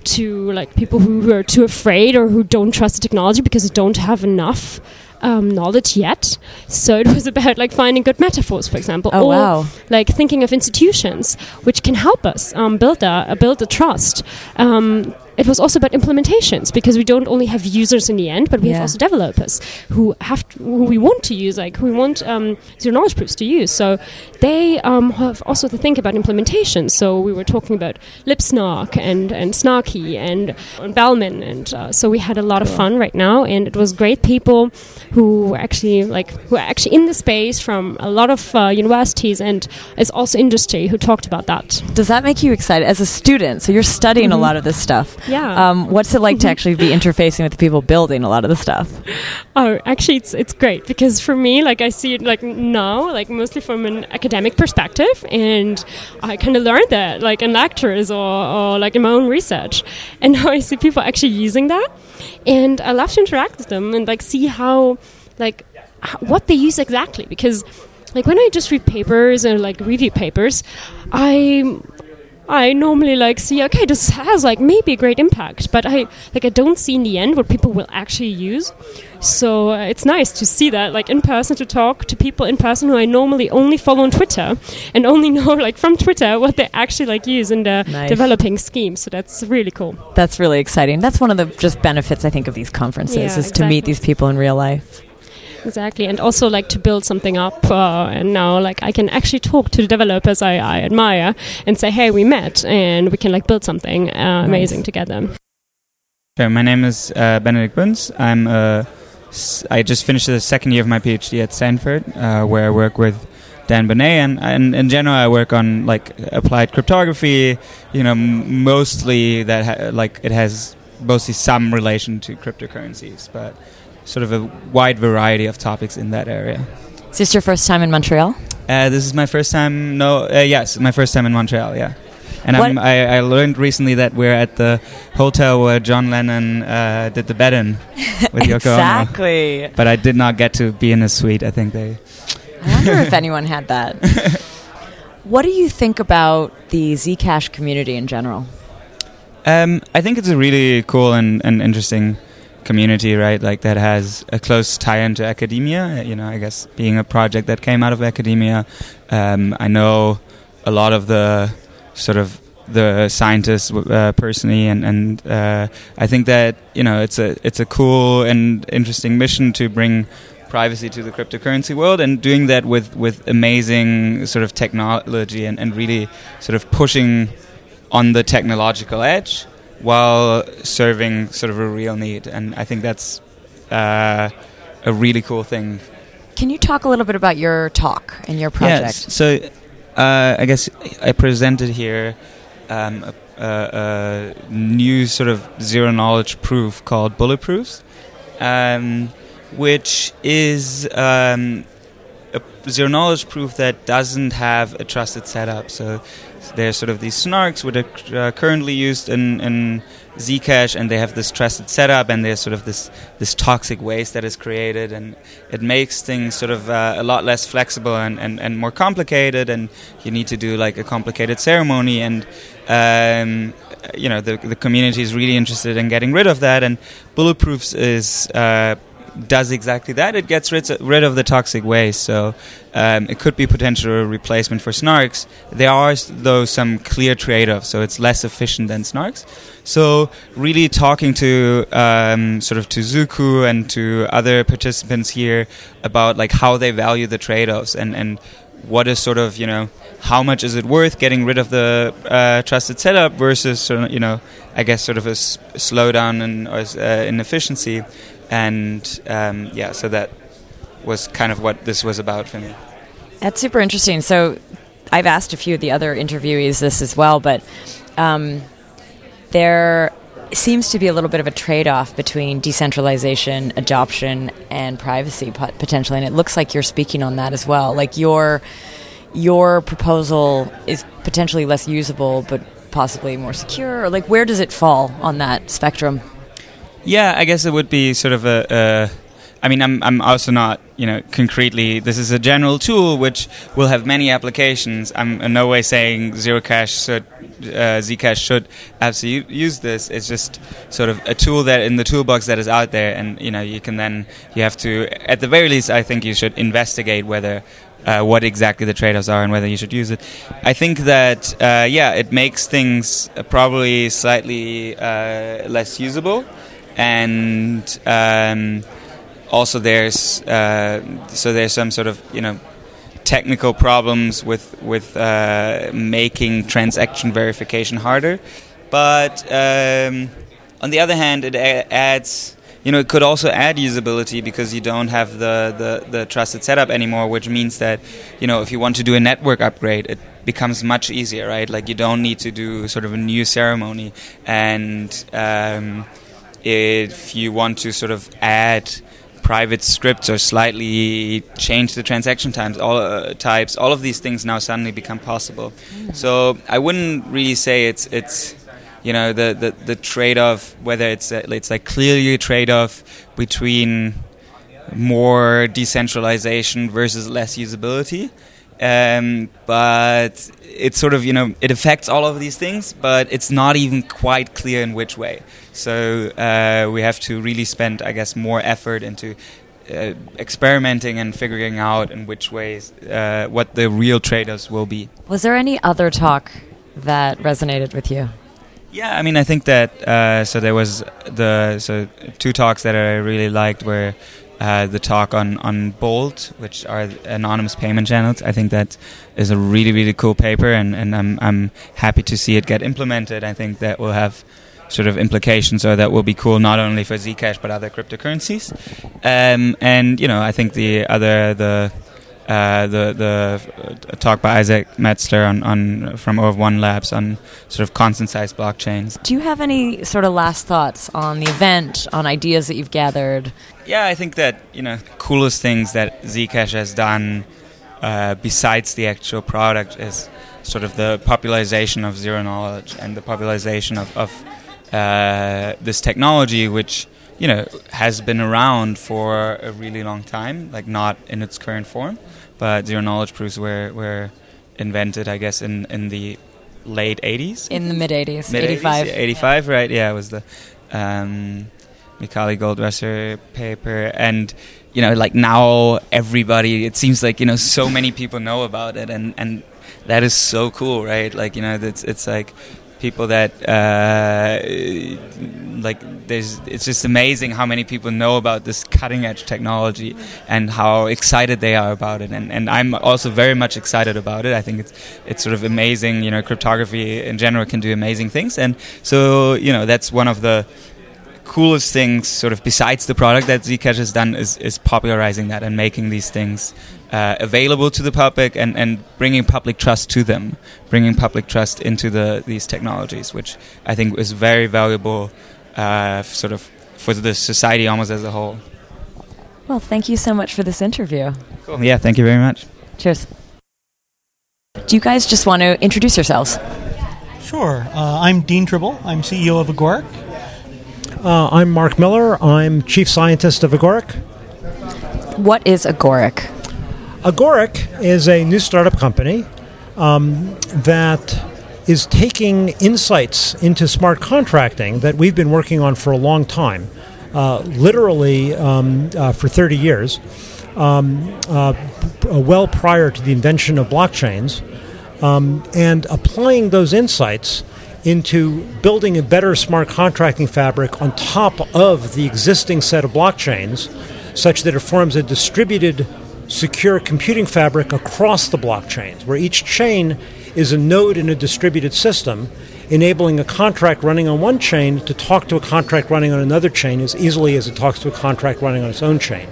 to like people who, who, are too afraid or who don't trust the technology because they don't have enough um, knowledge yet. So it was about like finding good metaphors, for example, oh, or wow. like thinking of institutions which can help us um, build a build a trust. It was also about implementations because we don't only have users in the end, but we yeah. have also developers who have to, who we want to use, like who we want um, zero knowledge proofs to use. So they um, have also to think about implementations. So we were talking about libsnark and and Snarky and, and Bellman, and uh, so we had a lot of fun right now, and it was great people who were actually like who are actually in the space from a lot of uh, universities and it's also industry who talked about that. Does that make you excited as a student? So you're studying mm-hmm. a lot of this stuff. Yeah. Um, what's it like to actually be interfacing with the people building a lot of the stuff? Oh, actually, it's it's great because for me, like I see it like now, like mostly from an academic perspective, and I kind of learned that like in lectures or, or like in my own research, and now I see people actually using that, and I love to interact with them and like see how like what they use exactly because like when I just read papers and like review papers, I I normally like see okay this has like maybe a great impact, but I like I don't see in the end what people will actually use. So uh, it's nice to see that like in person to talk to people in person who I normally only follow on Twitter and only know like from Twitter what they actually like use in the nice. developing scheme. So that's really cool. That's really exciting. That's one of the just benefits I think of these conferences yeah, is exactly. to meet these people in real life exactly and also like to build something up uh, and now like i can actually talk to the developers I, I, admire and say hey we met and we can like build something uh, nice. amazing together okay my name is uh, Benedikt Bünz i'm uh, I just finished the second year of my phd at stanford uh, where i work with Dan Boneh, and, and in general, I work on like applied cryptography. You know, m- mostly that ha- like it has mostly some relation to cryptocurrencies, but sort of a wide variety of topics in that area. Is this your first time in Montreal? Uh, this is my first time. No, uh, yes, my first time in Montreal. Yeah. And I, I learned recently that we're at the hotel where John Lennon uh, did the bed in with Yoko Ono. exactly. But I did not get to be in his suite. I think they. I wonder if anyone had that. what do you think about the Zcash community in general? Um, I think it's a really cool and, and interesting community, right? Like that has a close tie into academia. You know, I guess being a project that came out of academia, um, I know a lot of the sort of the scientists uh, personally, and and uh, I think that you know it's a it's a cool and interesting mission to bring privacy to the cryptocurrency world and doing that with with amazing sort of technology and, and really sort of pushing on the technological edge while serving sort of a real need. And I think that's uh, a really cool thing. Can you talk a little bit about your talk and your project? Yes. So uh, I guess I presented here um, a, a, a new sort of zero knowledge proof called Bulletproofs, um, which is um, a zero knowledge proof that doesn't have a trusted setup. So there's sort of these snarks which are uh, currently used in, in Zcash, and they have this trusted setup, and there's sort of this this toxic waste that is created, and it makes things sort of uh, a lot less flexible and, and, and more complicated, and you need to do like a complicated ceremony, and um, you know the the community is really interested in getting rid of that, and Bulletproofs is. Uh, does exactly that. It gets rid, rid of the toxic waste. So um, it could be potential replacement for snarks. There are though some clear trade-offs. So it's less efficient than snarks. So really talking to um, sort of to Zooko and to other participants here about like how they value the trade-offs and and what is sort of you know how much is it worth getting rid of the uh, trusted setup versus you know I guess sort of a s- slowdown in or uh, inefficiency and um, yeah, so that was kind of what this was about for me. That's super interesting. So I've asked a few of the other interviewees this as well, but um, there seems to be a little bit of a trade-off between decentralization, adoption, and privacy pot- potentially, and it looks like you're speaking on that as well. Like your your proposal is potentially less usable, but possibly more secure. Like, where does it fall on that spectrum? Yeah, I guess it would be sort of a. I mean, I'm I'm also not you know concretely. This is a general tool which will have many applications. I'm in no way saying zero cash should uh, Zcash should absolutely use this. It's just sort of a tool that in the toolbox that is out there, and you know you can then you have to at the very least. I think you should investigate whether. Uh, what exactly the trade-offs are and whether you should use it. I think that uh, yeah, it makes things probably slightly uh, less usable, and um, also there's uh, so there's some sort of you know technical problems with with uh, making transaction verification harder, but um, on the other hand, it adds. You know, it could also add usability because you don't have the, the, the trusted setup anymore, which means that, you know, if you want to do a network upgrade, it becomes much easier, right? Like you don't need to do sort of a new ceremony, and um, if you want to sort of add private scripts or slightly change the transaction times, all uh, types, all of these things now suddenly become possible. So I wouldn't really say it's it's you know the the, the trade off whether it's uh, it's like clearly a trade off between more decentralization versus less usability. Um, but it's sort of you know it affects all of these things, but it's not even quite clear in which way. So uh, we have to really spend, I guess, more effort into uh, experimenting and figuring out in which ways uh, what the real trade-offs will be. Was there any other talk that resonated with you? Yeah, I mean, I think that uh, so there was the so two talks that I really liked were uh, the talk on on Bolt, which are anonymous payment channels. I think that is a really really cool paper, and, and I'm I'm happy to see it get implemented. I think that will have sort of implications, or that will be cool not only for Zcash but other cryptocurrencies. Um, and you know, I think the other the uh, the the talk by Izaak Meckler on, on from O(1) Labs on sort of constant size blockchains. Do you have any sort of last thoughts on the event, on ideas that you've gathered? Yeah, I think that you know coolest things that Zcash has done uh, besides the actual product is sort of the popularization of zero knowledge and the popularization of, of uh, this technology, which you know has been around for a really long time, like not in its current form, but zero knowledge proofs were were invented, I guess, in in the late 80s in the mid 80s mid 85 85 right yeah it was the um, Micali Goldwasser paper. And you know like now everybody it seems like you know so many people know about it and and that is so cool right? Like you know it's it's like people that uh, like there's it's just amazing how many people know about this cutting edge technology and how excited they are about it. And, and I'm also very much excited about it. I think it's it's sort of amazing you know cryptography in general can do amazing things. And so you know that's one of the coolest things, sort of besides the product that Zcash has done, is, is popularizing that and making these things uh, available to the public and, and bringing public trust to them, bringing public trust into the these technologies, which I think is very valuable, uh, sort of for the society almost as a whole. well thank you so much for this interview Cool. Yeah, thank you very much. cheers do you guys just want to introduce yourselves Sure. Uh, I'm Dean Tribble. I'm CEO of Agoric. Uh, I'm Mark Miller. I'm Chief Scientist of Agoric. what is agoric Agoric is a new startup company um, that is taking insights into smart contracting that we've been working on for a long time, uh, literally um, uh, for 30 years, um, uh, uh, well prior to the invention of blockchains, um, and applying those insights into building a better smart contracting fabric on top of the existing set of blockchains such that it forms a distributed secure computing fabric across the blockchains, where each chain is a node in a distributed system, enabling a contract running on one chain to talk to a contract running on another chain as easily as it talks to a contract running on its own chain.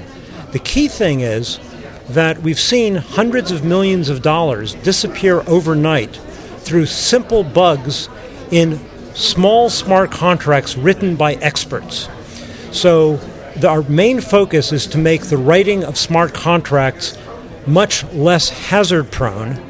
The key thing is that we've seen hundreds of millions of dollars disappear overnight through simple bugs in small smart contracts written by experts. So the, our main focus is to make the writing of smart contracts much less hazard prone.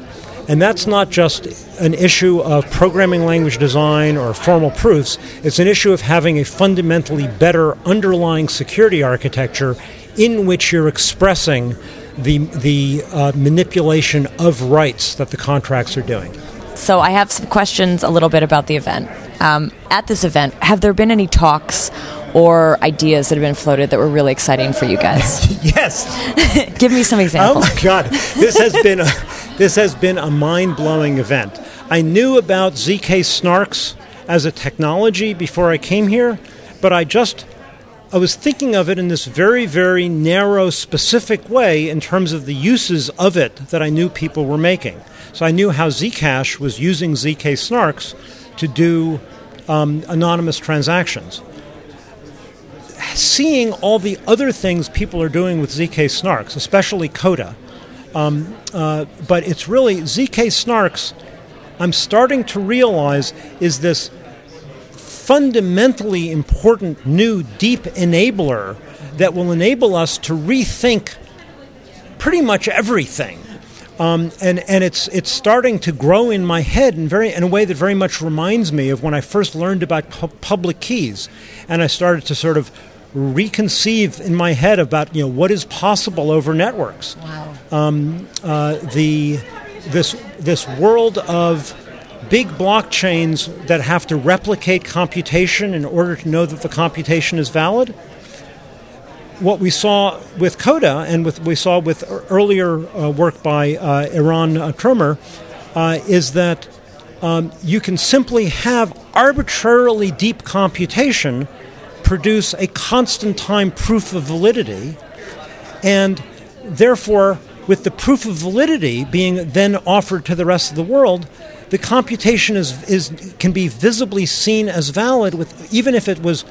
And that's not just an issue of programming language design or formal proofs, it's an issue of having a fundamentally better underlying security architecture in which you're expressing the, the uh, manipulation of rights that the contracts are doing. So I have some questions a little bit about the event. Um, at this event, have there been any talks or ideas that have been floated that were really exciting for you guys? yes. Give me some examples. Oh my God, this has been a, this has been a mind blowing event. I knew about zk snarks as a technology before I came here, but I just I was thinking of it in this very very narrow specific way in terms of the uses of it that I knew people were making. So I knew how Zcash was using zk snarks to do um, anonymous transactions seeing all the other things people are doing with ZK snarks, especially Coda. Um, uh, but it's really ZK snarks, I'm starting to realize, is this fundamentally important new deep enabler that will enable us to rethink pretty much everything. Um, and and it's it's starting to grow in my head in very in a way that very much reminds me of when I first learned about pu- public keys, and I started to sort of reconceive in my head about you know what is possible over networks. Wow. Um, uh, the this this world of big blockchains that have to replicate computation in order to know that the computation is valid what we saw with Coda and with we saw with earlier uh, work by uh, Eran uh, uh, is that um, you can simply have arbitrarily deep computation produce a constant time proof of validity, and therefore, with the proof of validity being then offered to the rest of the world, the computation is, is can be visibly seen as valid with even if it was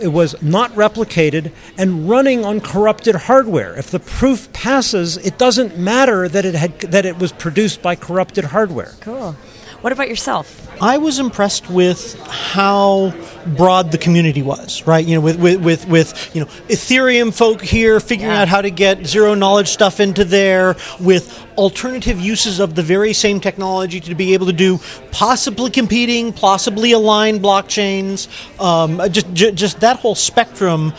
it was not replicated and running on corrupted hardware. If the proof passes, it doesn't matter that it had that it was produced by corrupted hardware. Cool. What about yourself? I was impressed with how broad the community was, right? You know, with with with, with you know Ethereum folk here figuring Yeah. out how to get zero knowledge stuff into there, with alternative uses of the very same technology to be able to do possibly competing, possibly aligned blockchains. Um, just ju- just that whole spectrum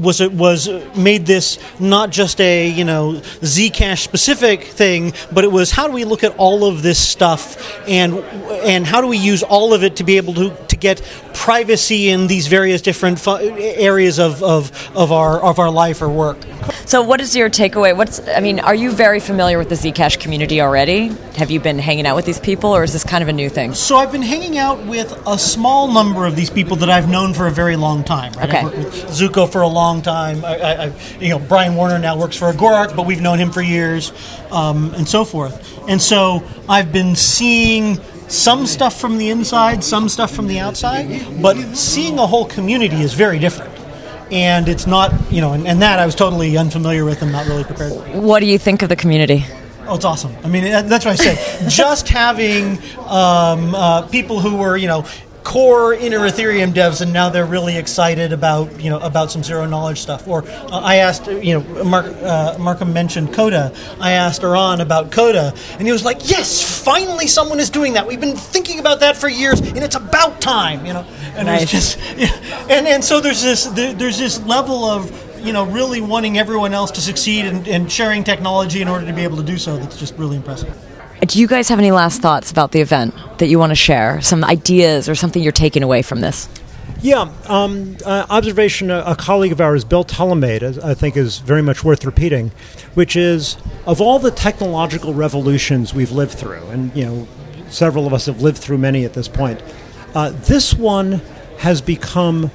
was it was made this not just a you know Zcash specific thing, but it was how do we look at all of this stuff and and how do we use all of it to be able to to get privacy in these various different fu- areas of, of, of our of our life or work. So, what is your takeaway? What's I mean, are you very familiar with the Zcash community already? Have you been hanging out with these people, or is this kind of a new thing? So I've been hanging out with a small number of these people that I've known for a very long time. Right? Okay. I've worked with Zooko for a long time. I, I, I, you know, Brian Warner now works for Agoric, but we've known him for years, um, and so forth. And so I've been seeing some stuff from the inside, some stuff from the outside, but seeing a whole community is very different. And it's not, you know, and, and that I was totally unfamiliar with and not really prepared for. What do you think of the community? Oh, it's awesome. I mean, that's what I said. Just having um, uh, people who were, you know, core inner Ethereum devs, and now they're really excited about, you know, about some zero knowledge stuff. Or uh, I asked, you know, Mark, uh, Markham mentioned Coda. I asked Eran about Coda, and he was like, "Yes, finally, someone is doing that. We've been thinking about that for years, and it's about time." You know, and Nice. just, yeah. and and so there's this there, there's this level of you know, really wanting everyone else to succeed and, and sharing technology in order to be able to do so. That's just really impressive. Do you guys have any last thoughts about the event that you want to share? Some ideas or something you're taking away from this? Yeah, um, uh, observation. A, a colleague of ours, Bill Tulloh made, is- I think is very much worth repeating, which is of all the technological revolutions we've lived through, and you know, several of us have lived through many at this point. Uh, this one has become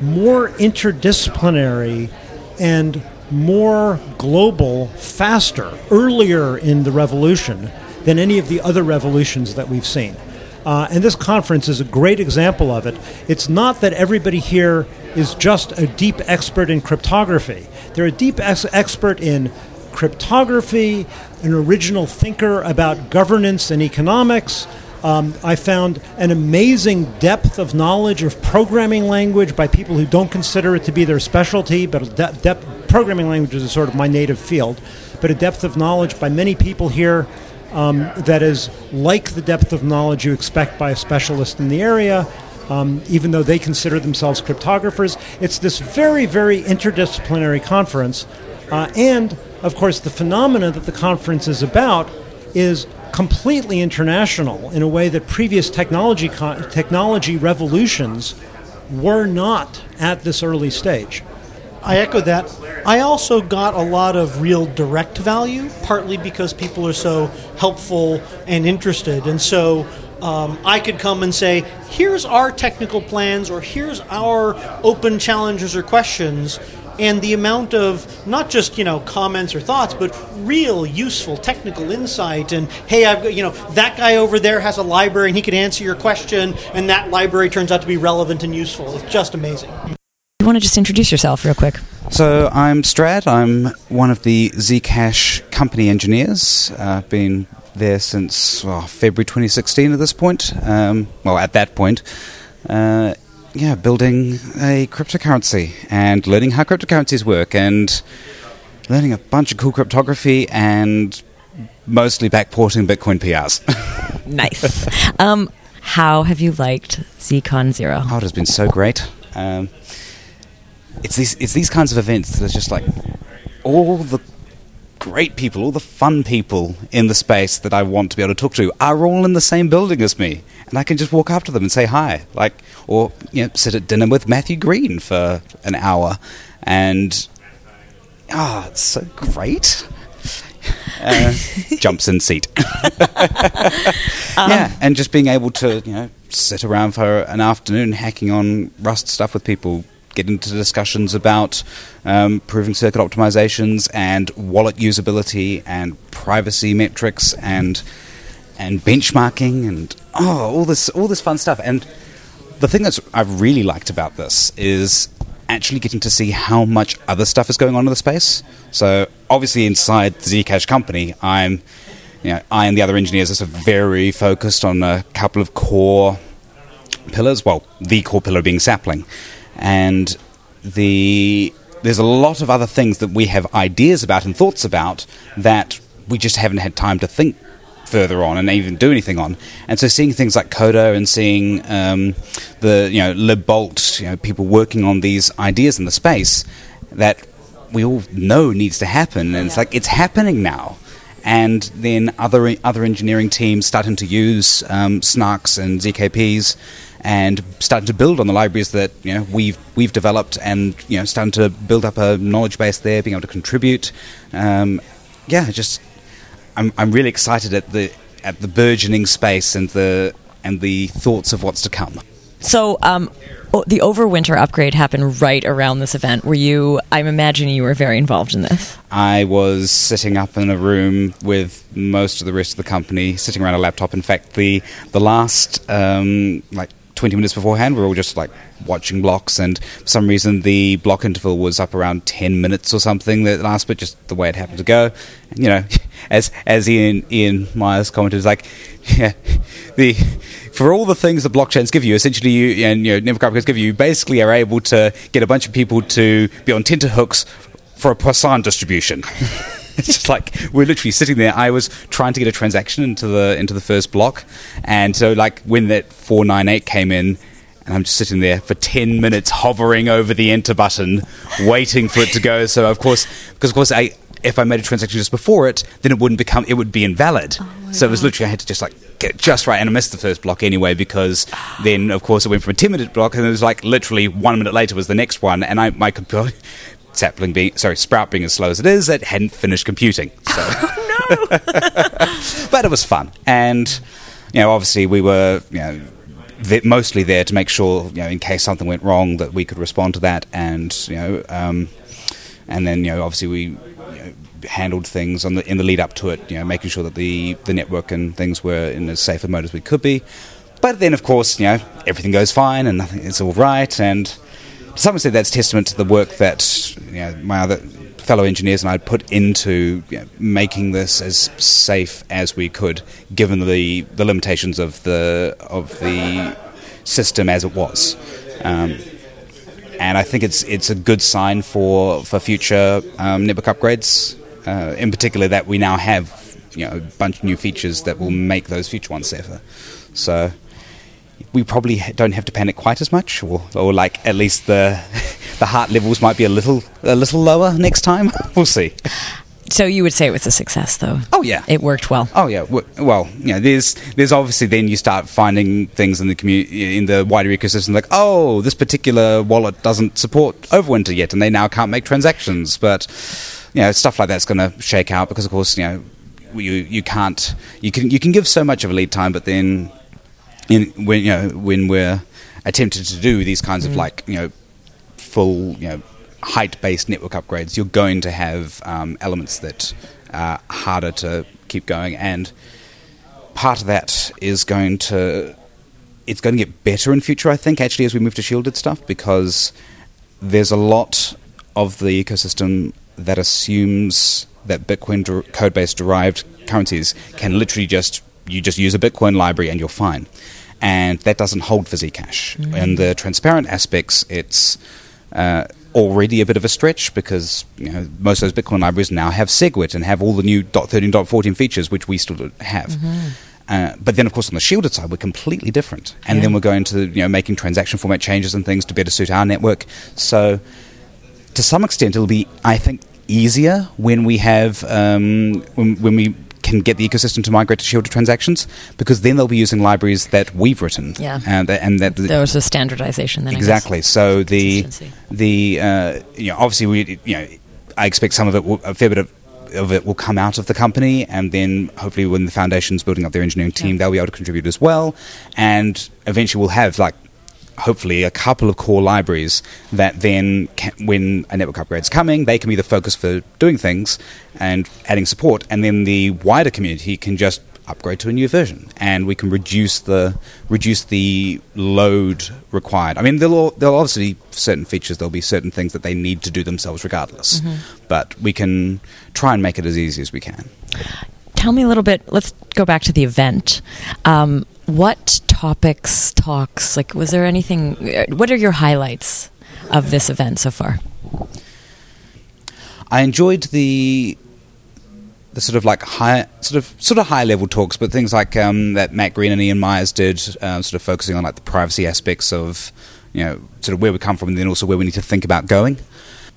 more interdisciplinary and more global faster earlier in the revolution than any of the other revolutions that we've seen. Uh, and this conference is a great example of it. It's not that everybody here is just a deep expert in cryptography. They're a deep ex- expert in cryptography, an original thinker about governance and economics. Um, I found an amazing depth of knowledge of programming language by people who don't consider it to be their specialty, but de- depth, programming languages is sort of my native field. But a depth of knowledge by many people here um, that is like the depth of knowledge you expect by a specialist in the area, um, even though they consider themselves cryptographers. It's this very, very interdisciplinary conference. Uh, and, of course, the phenomena that the conference is about is completely international in a way that previous technology, technology revolutions were not at this early stage. I echo that. I also got a lot of real direct value, partly because people are so helpful and interested. And so um, I could come and say, here's our technical plans, or here's our open challenges or questions. And the amount of not just you know comments or thoughts, but real useful technical insight. And hey, I've got you know that guy over there has a library and he could answer your question, and that library turns out to be relevant and useful. It's just amazing. You want to just introduce yourself real quick? So I'm Strad. I'm one of the Zcash company engineers. Uh, I've been there since well, February 2016 at this point. Um, well, at that point. Uh, yeah, building a cryptocurrency and learning how cryptocurrencies work and learning a bunch of cool cryptography and mostly backporting Bitcoin PRs. Nice. um, how have you liked ZCon Zero? Oh, it has been so great. Um, it's these it's these kinds of events that are just like all the great people, all the fun people in the space that I want to be able to talk to are all in the same building as me, and I can just walk up to them and say hi, like or you know sit at dinner with Matthew Green for an hour, and ah, it's so great. Uh, jumps in seat. yeah, and just being able to, you know, sit around for an afternoon hacking on Rust stuff with people, get into discussions about um, proving circuit optimizations and wallet usability and privacy metrics and and benchmarking and oh, all this all this fun stuff. And the thing that I've really liked about this is actually getting to see how much other stuff is going on in the space. So obviously inside the Zcash company, I'm you know, I and the other engineers are very focused on a couple of core pillars. Well, the core pillar being sapling, and the there's a lot of other things that we have ideas about and thoughts about that we just haven't had time to think further on and even do anything on. And so seeing things like Coda and seeing um, the you know LibBolt, you know people working on these ideas in the space that we all know needs to happen, and it's like it's happening now. And then other other engineering teams starting to use um, SNARKs and ZKPs and starting to build on the libraries that you know we've we've developed, and you know starting to build up a knowledge base there, being able to contribute. Um, yeah, just I'm I'm really excited at the at the burgeoning space and the and the thoughts of what's to come. So, um, the overwinter upgrade happened right around this event. Were you? I'm imagining you were very involved in this. I was sitting up in a room with most of the rest of the company, sitting around a laptop. In fact, the the last um, like 20 minutes beforehand, we were all just like watching blocks, and for some reason the block interval was up around 10 minutes or something. That last bit, just the way it happened to go. And, you know, as as Ian Ian Miers commented, it's like, yeah, the for all the things that blockchains give you, essentially you and you know upgrades give you, you basically are able to get a bunch of people to be on tenterhooks for a Poisson distribution. it's just like we're literally sitting there. I was trying to get a transaction into the into the first block, and so like when that four nine eight came in, and I'm just sitting there for ten minutes hovering over the enter button, waiting for it to go. So of course, because of course I. If I made a transaction just before it, then it wouldn't become. It would be invalid. Oh so it was literally I had to just like get just right, and I missed the first block anyway because then of course it went from a ten minute block, and it was like literally one minute later was the next one, and I my computer sapling being sorry sprout being as slow as it is it hadn't finished computing so. But it was fun. And you know obviously we were you know mostly there to make sure you know in case something went wrong that we could respond to that and you know um, and then you know obviously we you know, handled things on the in the lead up to it you know making sure that the the network and things were in as safe a mode as we could be. But then of course you know everything goes fine and nothing it's all right and some extent that's testament to the work that you know, my other fellow engineers and I put into you know, making this as safe as we could, given the the limitations of the of the system as it was. Um, and I think it's it's a good sign for for future um, upgrades, uh, in particular that we now have you know a bunch of new features that will make those future ones safer. So we probably don't have to panic quite as much, or, or like at least the the heart levels might be a little a little lower next time. we'll see. So you would say it was a success, though. Oh yeah, it worked well. Oh yeah. Well, you know, there's there's obviously then you start finding things in the community in the wider ecosystem like oh this particular wallet doesn't support Overwinter yet, and they now can't make transactions. But you know stuff like that's going to shake out because of course you know you you can't you can you can give so much of a lead time, but then in when you know when we're attempting to do these kinds of Mm. like you know full you know height based network upgrades, you're going to have um, elements that are harder to keep going, and part of that is going to it's going to get better in future. I think actually as we move to shielded stuff because there's a lot of the ecosystem that assumes that Bitcoin der- code base derived currencies can literally just you just use a Bitcoin library and you're fine. And that doesn't hold for Zcash. Mhm. In the transparent aspects, it's uh, already a bit of a stretch because you know, most of those Bitcoin libraries now have SegWit and have all the new .13, .14 features, which we still don't have. Mhm. Uh, but then, of course, on the shielded side, we're completely different, and Yeah. then we're going to you know making transaction format changes and things to better suit our network. So, to some extent, it'll be I think easier when we have um, when, when we can get the ecosystem to migrate to shielded transactions because then they'll be using libraries that we've written. Yeah. and that, and that There was a standardization then. Exactly. So the the uh, you know obviously we you know I expect some of it will, a fair bit of of it will come out of the company, and then hopefully when the foundation's building up their engineering team, they'll be able to contribute as well, and eventually we'll have like hopefully a couple of core libraries that then can, when a network upgrade's coming they can be the focus for doing things and adding support and then the wider community can just upgrade to a new version and we can reduce the reduce the load required i mean there'll there'll obviously be certain features there'll be certain things that they need to do themselves regardless Mhm. but we can try and make it as easy as we can tell me a little bit. Let's go back to the event. Um, what topics, talks, like, was there anything? uh, What are your highlights of this event so far? I enjoyed the the sort of like high, sort of sort of high level talks, but things like um, that Matt Green and Ian Miers did, uh, sort of focusing on like the privacy aspects of you know sort of where we come from, and then also where we need to think about going.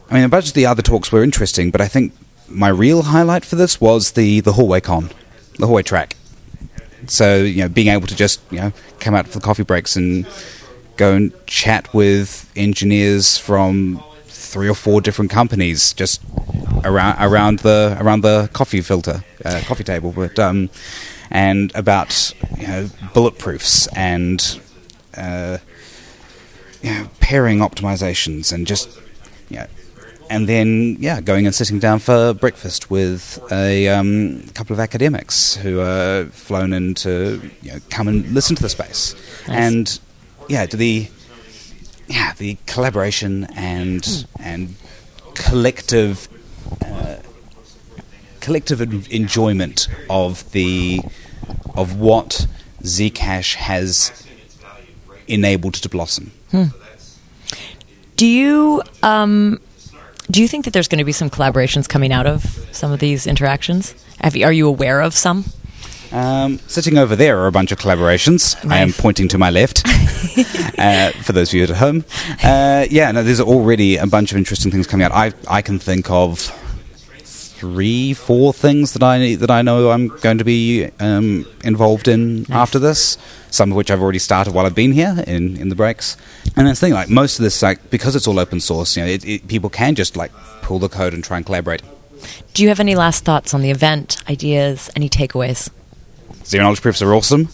I mean, a bunch of the other talks were interesting, but I think my real highlight for this was the the hallway con, the hallway track. So you know, being able to just you know come out for the coffee breaks and go and chat with engineers from three or four different companies just around around the around the coffee filter uh, coffee table but um and about you know bulletproofs and uh, you know pairing optimizations and just you know and then yeah going and sitting down for breakfast with a um, couple of academics who are flown in to you know, come and listen to the space Nice. and yeah to the yeah the collaboration and and collective uh, collective en- enjoyment of the of what Zcash has enabled to blossom. Hmm. Do you um, do you think that there's going to be some collaborations coming out of some of these interactions? You, are you aware of some? Um, sitting over there are a bunch of collaborations. I am pointing to my left. uh, for those of you at home, uh, yeah, no, there's already a bunch of interesting things coming out. I I can think of three, four things that I that I know I'm going to be um, involved in after this. Some of which I've already started while I've been here in, in the breaks. And that's the thing, like most of this, like because it's all open source, you know, it, it, people can just like pull the code and try and collaborate. Do you have any last thoughts on the event? Ideas? Any takeaways? Zero knowledge proofs are awesome,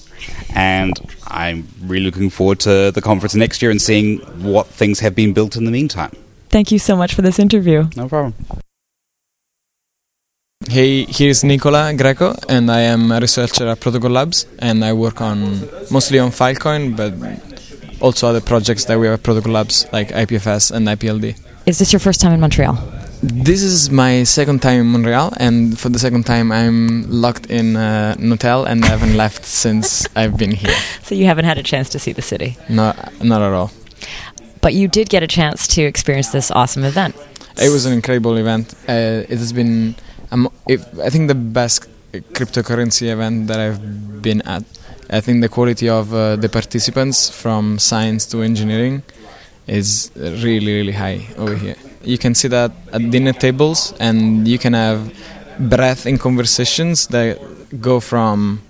and I'm really looking forward to the conference next year and seeing what things have been built in the meantime. Thank you so much for this interview. No problem. Hey, here's Nicola Greco, and I am a researcher at Protocol Labs, and I work on mostly on Filecoin, but also other projects that we have at Protocol Labs, like IPFS and IPLD. Is this your first time in Montreal? This is my second time in Montreal, and for the second time, I'm locked in uh, an hotel, and I haven't left since I've been here. So you haven't had a chance to see the city. No, not at all. But you did get a chance to experience this awesome event. It was an incredible event. Uh, it has been, um, if, I think, the best cryptocurrency event that I've been at. I think the quality of uh, the participants from science to engineering is really, really high over here. You can see that at dinner tables, and you can have breadth in conversations that go from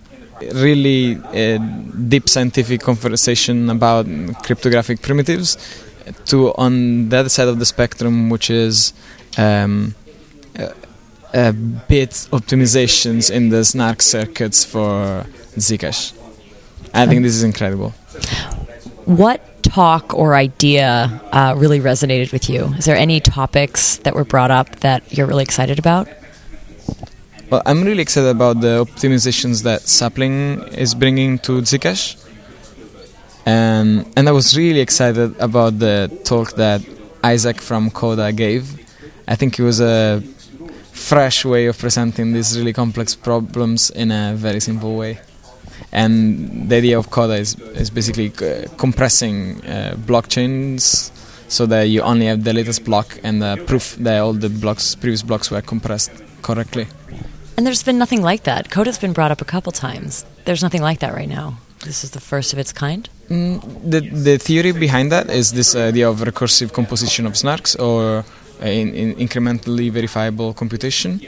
really uh, deep scientific conversation about cryptographic primitives to on the other side of the spectrum, which is um, uh, uh, bit optimizations in the snark circuits for Zcash. I think this is incredible. What talk or idea uh, really resonated with you? Is there any topics that were brought up that you're really excited about? Well, I'm really excited about the optimizations that Sapling is bringing to Zcash. And, and I was really excited about the talk that Izaak from Coda gave. I think it was a fresh way of presenting these really complex problems in a very simple way. And the idea of Coda is, is basically compressing uh, blockchains so that you only have the latest block and the proof that all the blocks, previous blocks were compressed correctly. And there's been nothing like that. Coda's been brought up a couple times. There's nothing like that right now. This is the first of its kind. Mm, the the theory behind that is this idea of recursive composition of snarks or in, in incrementally verifiable computation,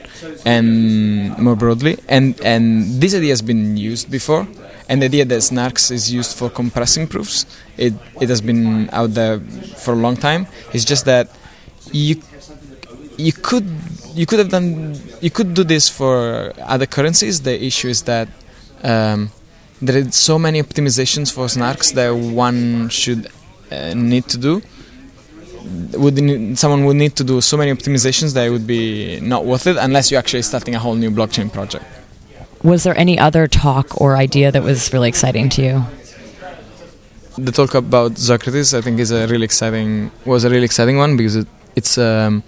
and more broadly, and and this idea has been used before. And the idea that snarks is used for compressing proofs, it it has been out there for a long time. It's just that you you could you could have done you could do this for other currencies. The issue is that um, there are so many optimizations for snarks that one should uh, need to do. Would need, someone would need to do so many optimizations that it would be not worth it unless you're actually starting a whole new blockchain project. Was there any other talk or idea that was really exciting to you? The talk about ZoKrates, I think, is a really exciting was a really exciting one because it, it's um,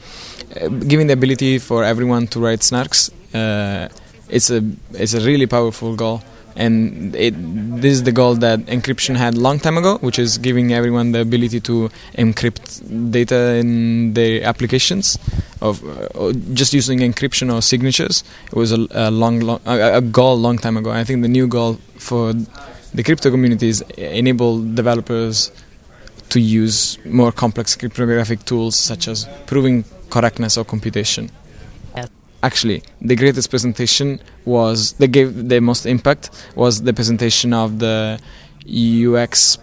giving the ability for everyone to write snarks uh, it's a it's a really powerful goal and it, this is the goal that encryption had long time ago which is giving everyone the ability to encrypt data in their applications of uh, just using encryption or signatures. It was a, a long, long a, a goal long time ago. I think the new goal for the crypto community is enable developers to use more complex cryptographic tools such as proving correctness or computation actually the greatest presentation was that gave the most impact was the presentation of the UX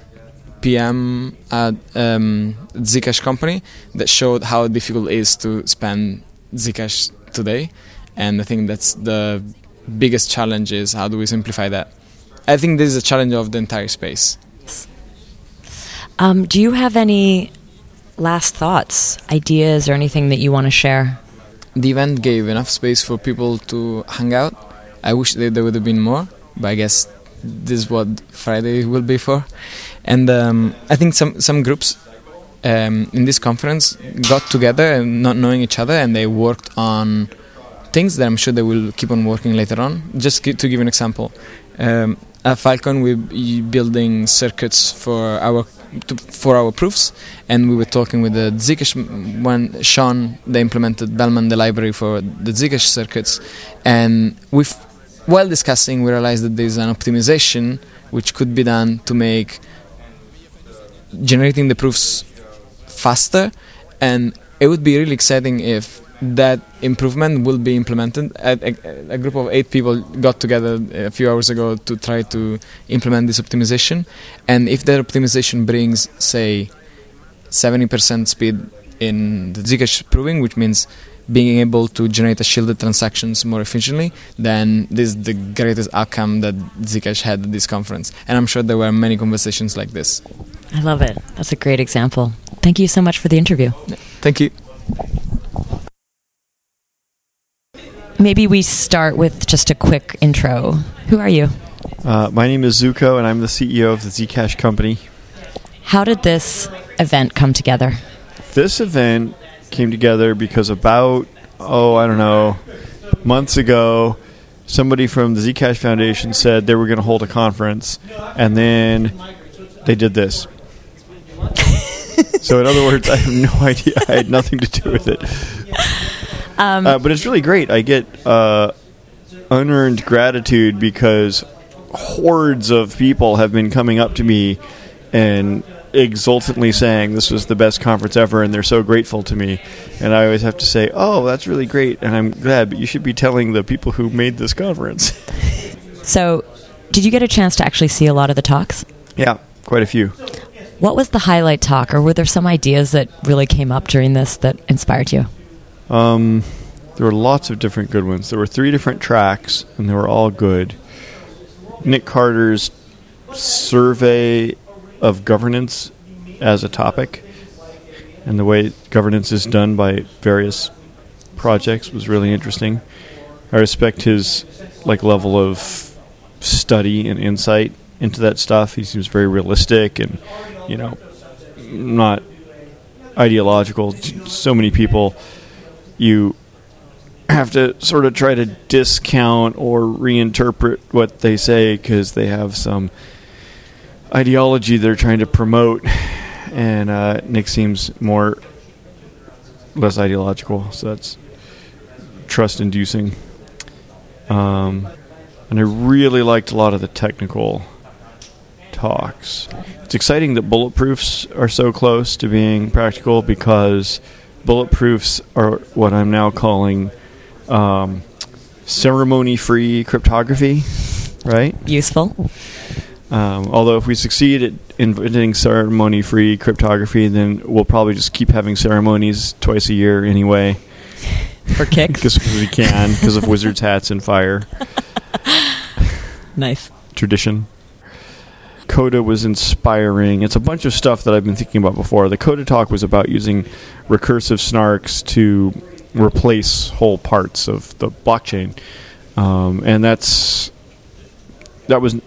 PM at um, Zcash company that showed how difficult it is to spend Zcash today, and I think that's the biggest challenge is how do we simplify that. I think this is a challenge of the entire space. Um, do you have any last thoughts, ideas, or anything that you want to share? The event gave enough space for people to hang out. I wish that there would have been more, but I guess this is what Friday will be for. And um, I think some some groups um, in this conference got together and not knowing each other, and they worked on things that I'm sure they will keep on working later on. Just to give an example, um, at Filecoin we're building circuits for our to, for our proofs, and we were talking with the Zcash when Sean they implemented Bellman the library for the Zcash circuits, and we while discussing we realized that there is an optimization which could be done to make generating the proofs faster, and it would be really exciting if that improvement will be implemented. A, a, a, group of eight people got together a few hours ago to try to implement this optimization, and if that optimization brings, say, 70% speed in the Zcash proving, which means being able to generate a shielded transactions more efficiently, then this is the greatest outcome that Zcash had at this conference. And I'm sure there were many conversations like this. I love it. That's a great example. Thank you so much for the interview. Thank you. Maybe we start with just a quick intro. Who are you? Uh, my name is Zooko, and I'm the CEO of the Zcash company. How did this event come together? This event came together because about, oh, I don't know, months ago, somebody from the Zcash Foundation said they were going to hold a conference, and then they did this. so, in other words, I have no idea. I had nothing to do with it. Um, uh, but it's really great. I get uh, unearned gratitude because hordes of people have been coming up to me and exultantly saying this was the best conference ever and they're so grateful to me. And i always have to say oh that's really great and i'm glad but you should be telling the people who made this conference. So did you get a chance to actually see a lot of the talks? Yeah quite a few. What was the highlight talk or were there some ideas that really came up during this that inspired you um, there were lots of different good ones. There were three different tracks, and they were all good. Nick Carter's survey of governance as a topic and the way governance is done by various projects was really interesting. I respect his like level of study and insight into that stuff. He seems very realistic and you know not ideological. So many people you have to sort of try to discount or reinterpret what they say because they have some ideology they're trying to promote. And uh, Nick seems more less ideological, so that's trust inducing. Um, and I really liked a lot of the technical talks. It's exciting that bulletproofs are so close to being practical because bulletproofs are what I'm now calling um, ceremony-free cryptography, right? Useful. Um, although if we succeed at inventing ceremony-free cryptography, then we'll probably just keep having ceremonies twice a year anyway. For kicks, because we can, because of wizards' hats and fire. nice tradition. Coda was inspiring. It's a bunch of stuff that I've been thinking about before. The Coda talk was about using recursive snarks to replace whole parts of the blockchain, um, and that's that was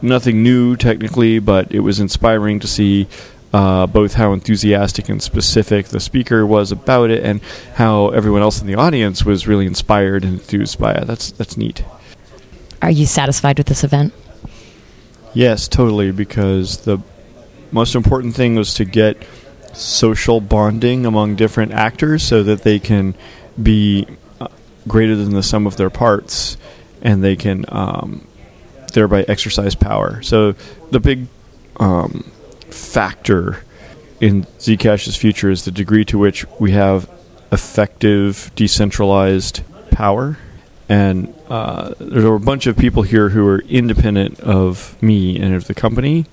nothing new technically, but it was inspiring to see uh, both how enthusiastic and specific the speaker was about it, and how everyone else in the audience was really inspired and enthused by it. That's that's neat. Are you satisfied with this event? Yes, totally. Because the most important thing was to get social bonding among different actors, so that they can be uh, greater than the sum of their parts, and they can um, thereby exercise power. So the big um, factor in Zcash's future is the degree to which we have effective decentralized power. And uh, there were a bunch of people here who were independent of me and of the company,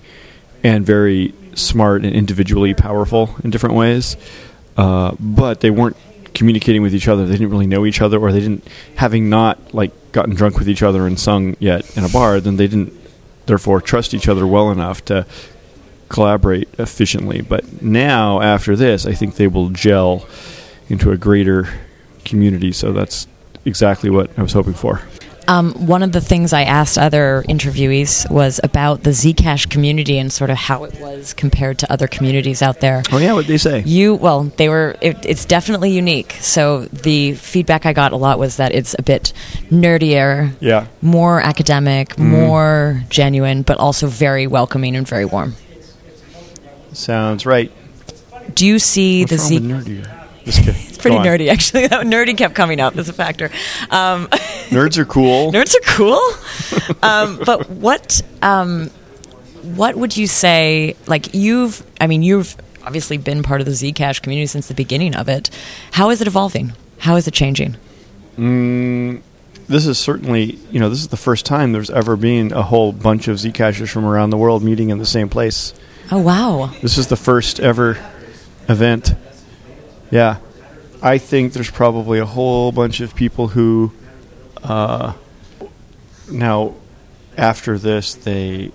and very smart and individually powerful in different ways. Uh, but they weren't communicating with each other. They didn't really know each other, or they didn't, having not like gotten drunk with each other and sung yet in a bar, then they didn't, therefore, trust each other well enough to collaborate efficiently. But now, after this, I think they will gel into a greater community. So that's exactly what I was hoping for. Um, one of the things I asked other interviewees was about the Zcash community and sort of how it was compared to other communities out there. Oh yeah, what they say? You well, they were. It, it's definitely unique. So the feedback I got a lot was that it's a bit nerdier, Yeah. more academic, more genuine, but also very welcoming and very warm. Sounds right. Do you see What's the Z? Just kidding. It's pretty nerdy, actually. That nerdy kept coming up as a factor. Um, Nerds are cool. Nerds are cool. um, but what um, what would you say? Like you've, I mean, you've obviously been part of the Zcash community since the beginning of it. How is it evolving? How is it changing? Mm, this is certainly, you know, this is the first time there's ever been a whole bunch of Zcashers from around the world meeting in the same place. Oh wow! This is the first ever event. Yeah. I think there's probably a whole bunch of people who, uh, now, after this, they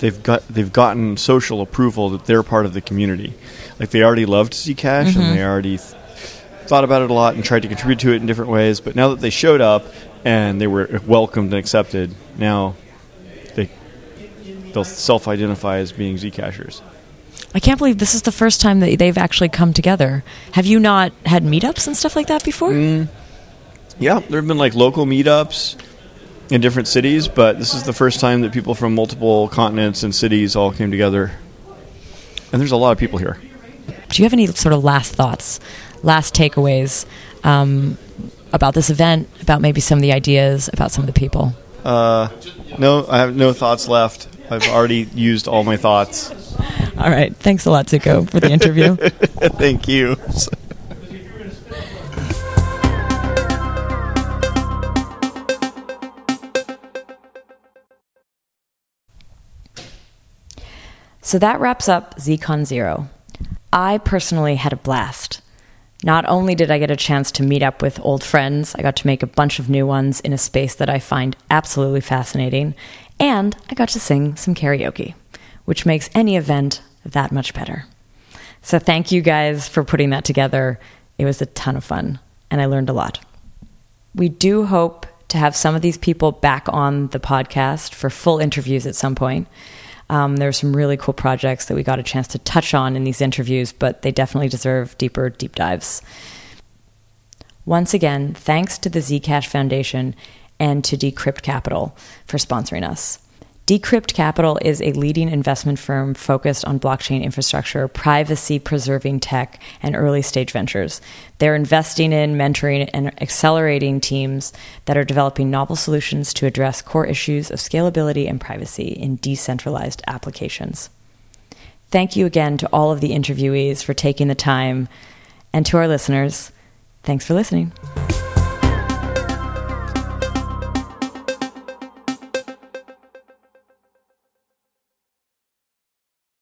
they've got they've gotten social approval that they're part of the community. Like they already loved Zcash Mhm. and they already th- thought about it a lot and tried to contribute to it in different ways. But now that they showed up and they were welcomed and accepted, now they they'll self-identify as being Zcashers. I can't believe this is the first time that they've actually come together. Have you not had meetups and stuff like that before? Yeah, there have been like local meetups in different cities, but this is the first time that people from multiple continents and cities all came together. And there's a lot of people here. Do you have any sort of last thoughts, last takeaways um, about this event? About maybe some of the ideas, about some of the people? Uh, no, I have no thoughts left. I've already used all my thoughts. All right. Thanks a lot, Zooko, for the interview. Thank you. So that wraps up ZCon Zero. I personally had a blast. Not only did I get a chance to meet up with old friends, I got to make a bunch of new ones in a space that I find absolutely fascinating, and I got to sing some karaoke, which makes any event that much better. So thank you guys for putting that together. It was a ton of fun, and I learned a lot. We do hope to have some of these people back on the podcast for full interviews at some point. Um, there were some really cool projects that we got a chance to touch on in these interviews, but they definitely deserve deeper deep dives. Once again, thanks to the Zcash Foundation and to Decrypt Capital for sponsoring us. Decrypt Capital is a leading investment firm focused on blockchain infrastructure, privacy preserving tech, and early stage ventures. They're investing in, mentoring, and accelerating teams that are developing novel solutions to address core issues of scalability and privacy in decentralized applications. Thank you again to all of the interviewees for taking the time, and to our listeners, thanks for listening.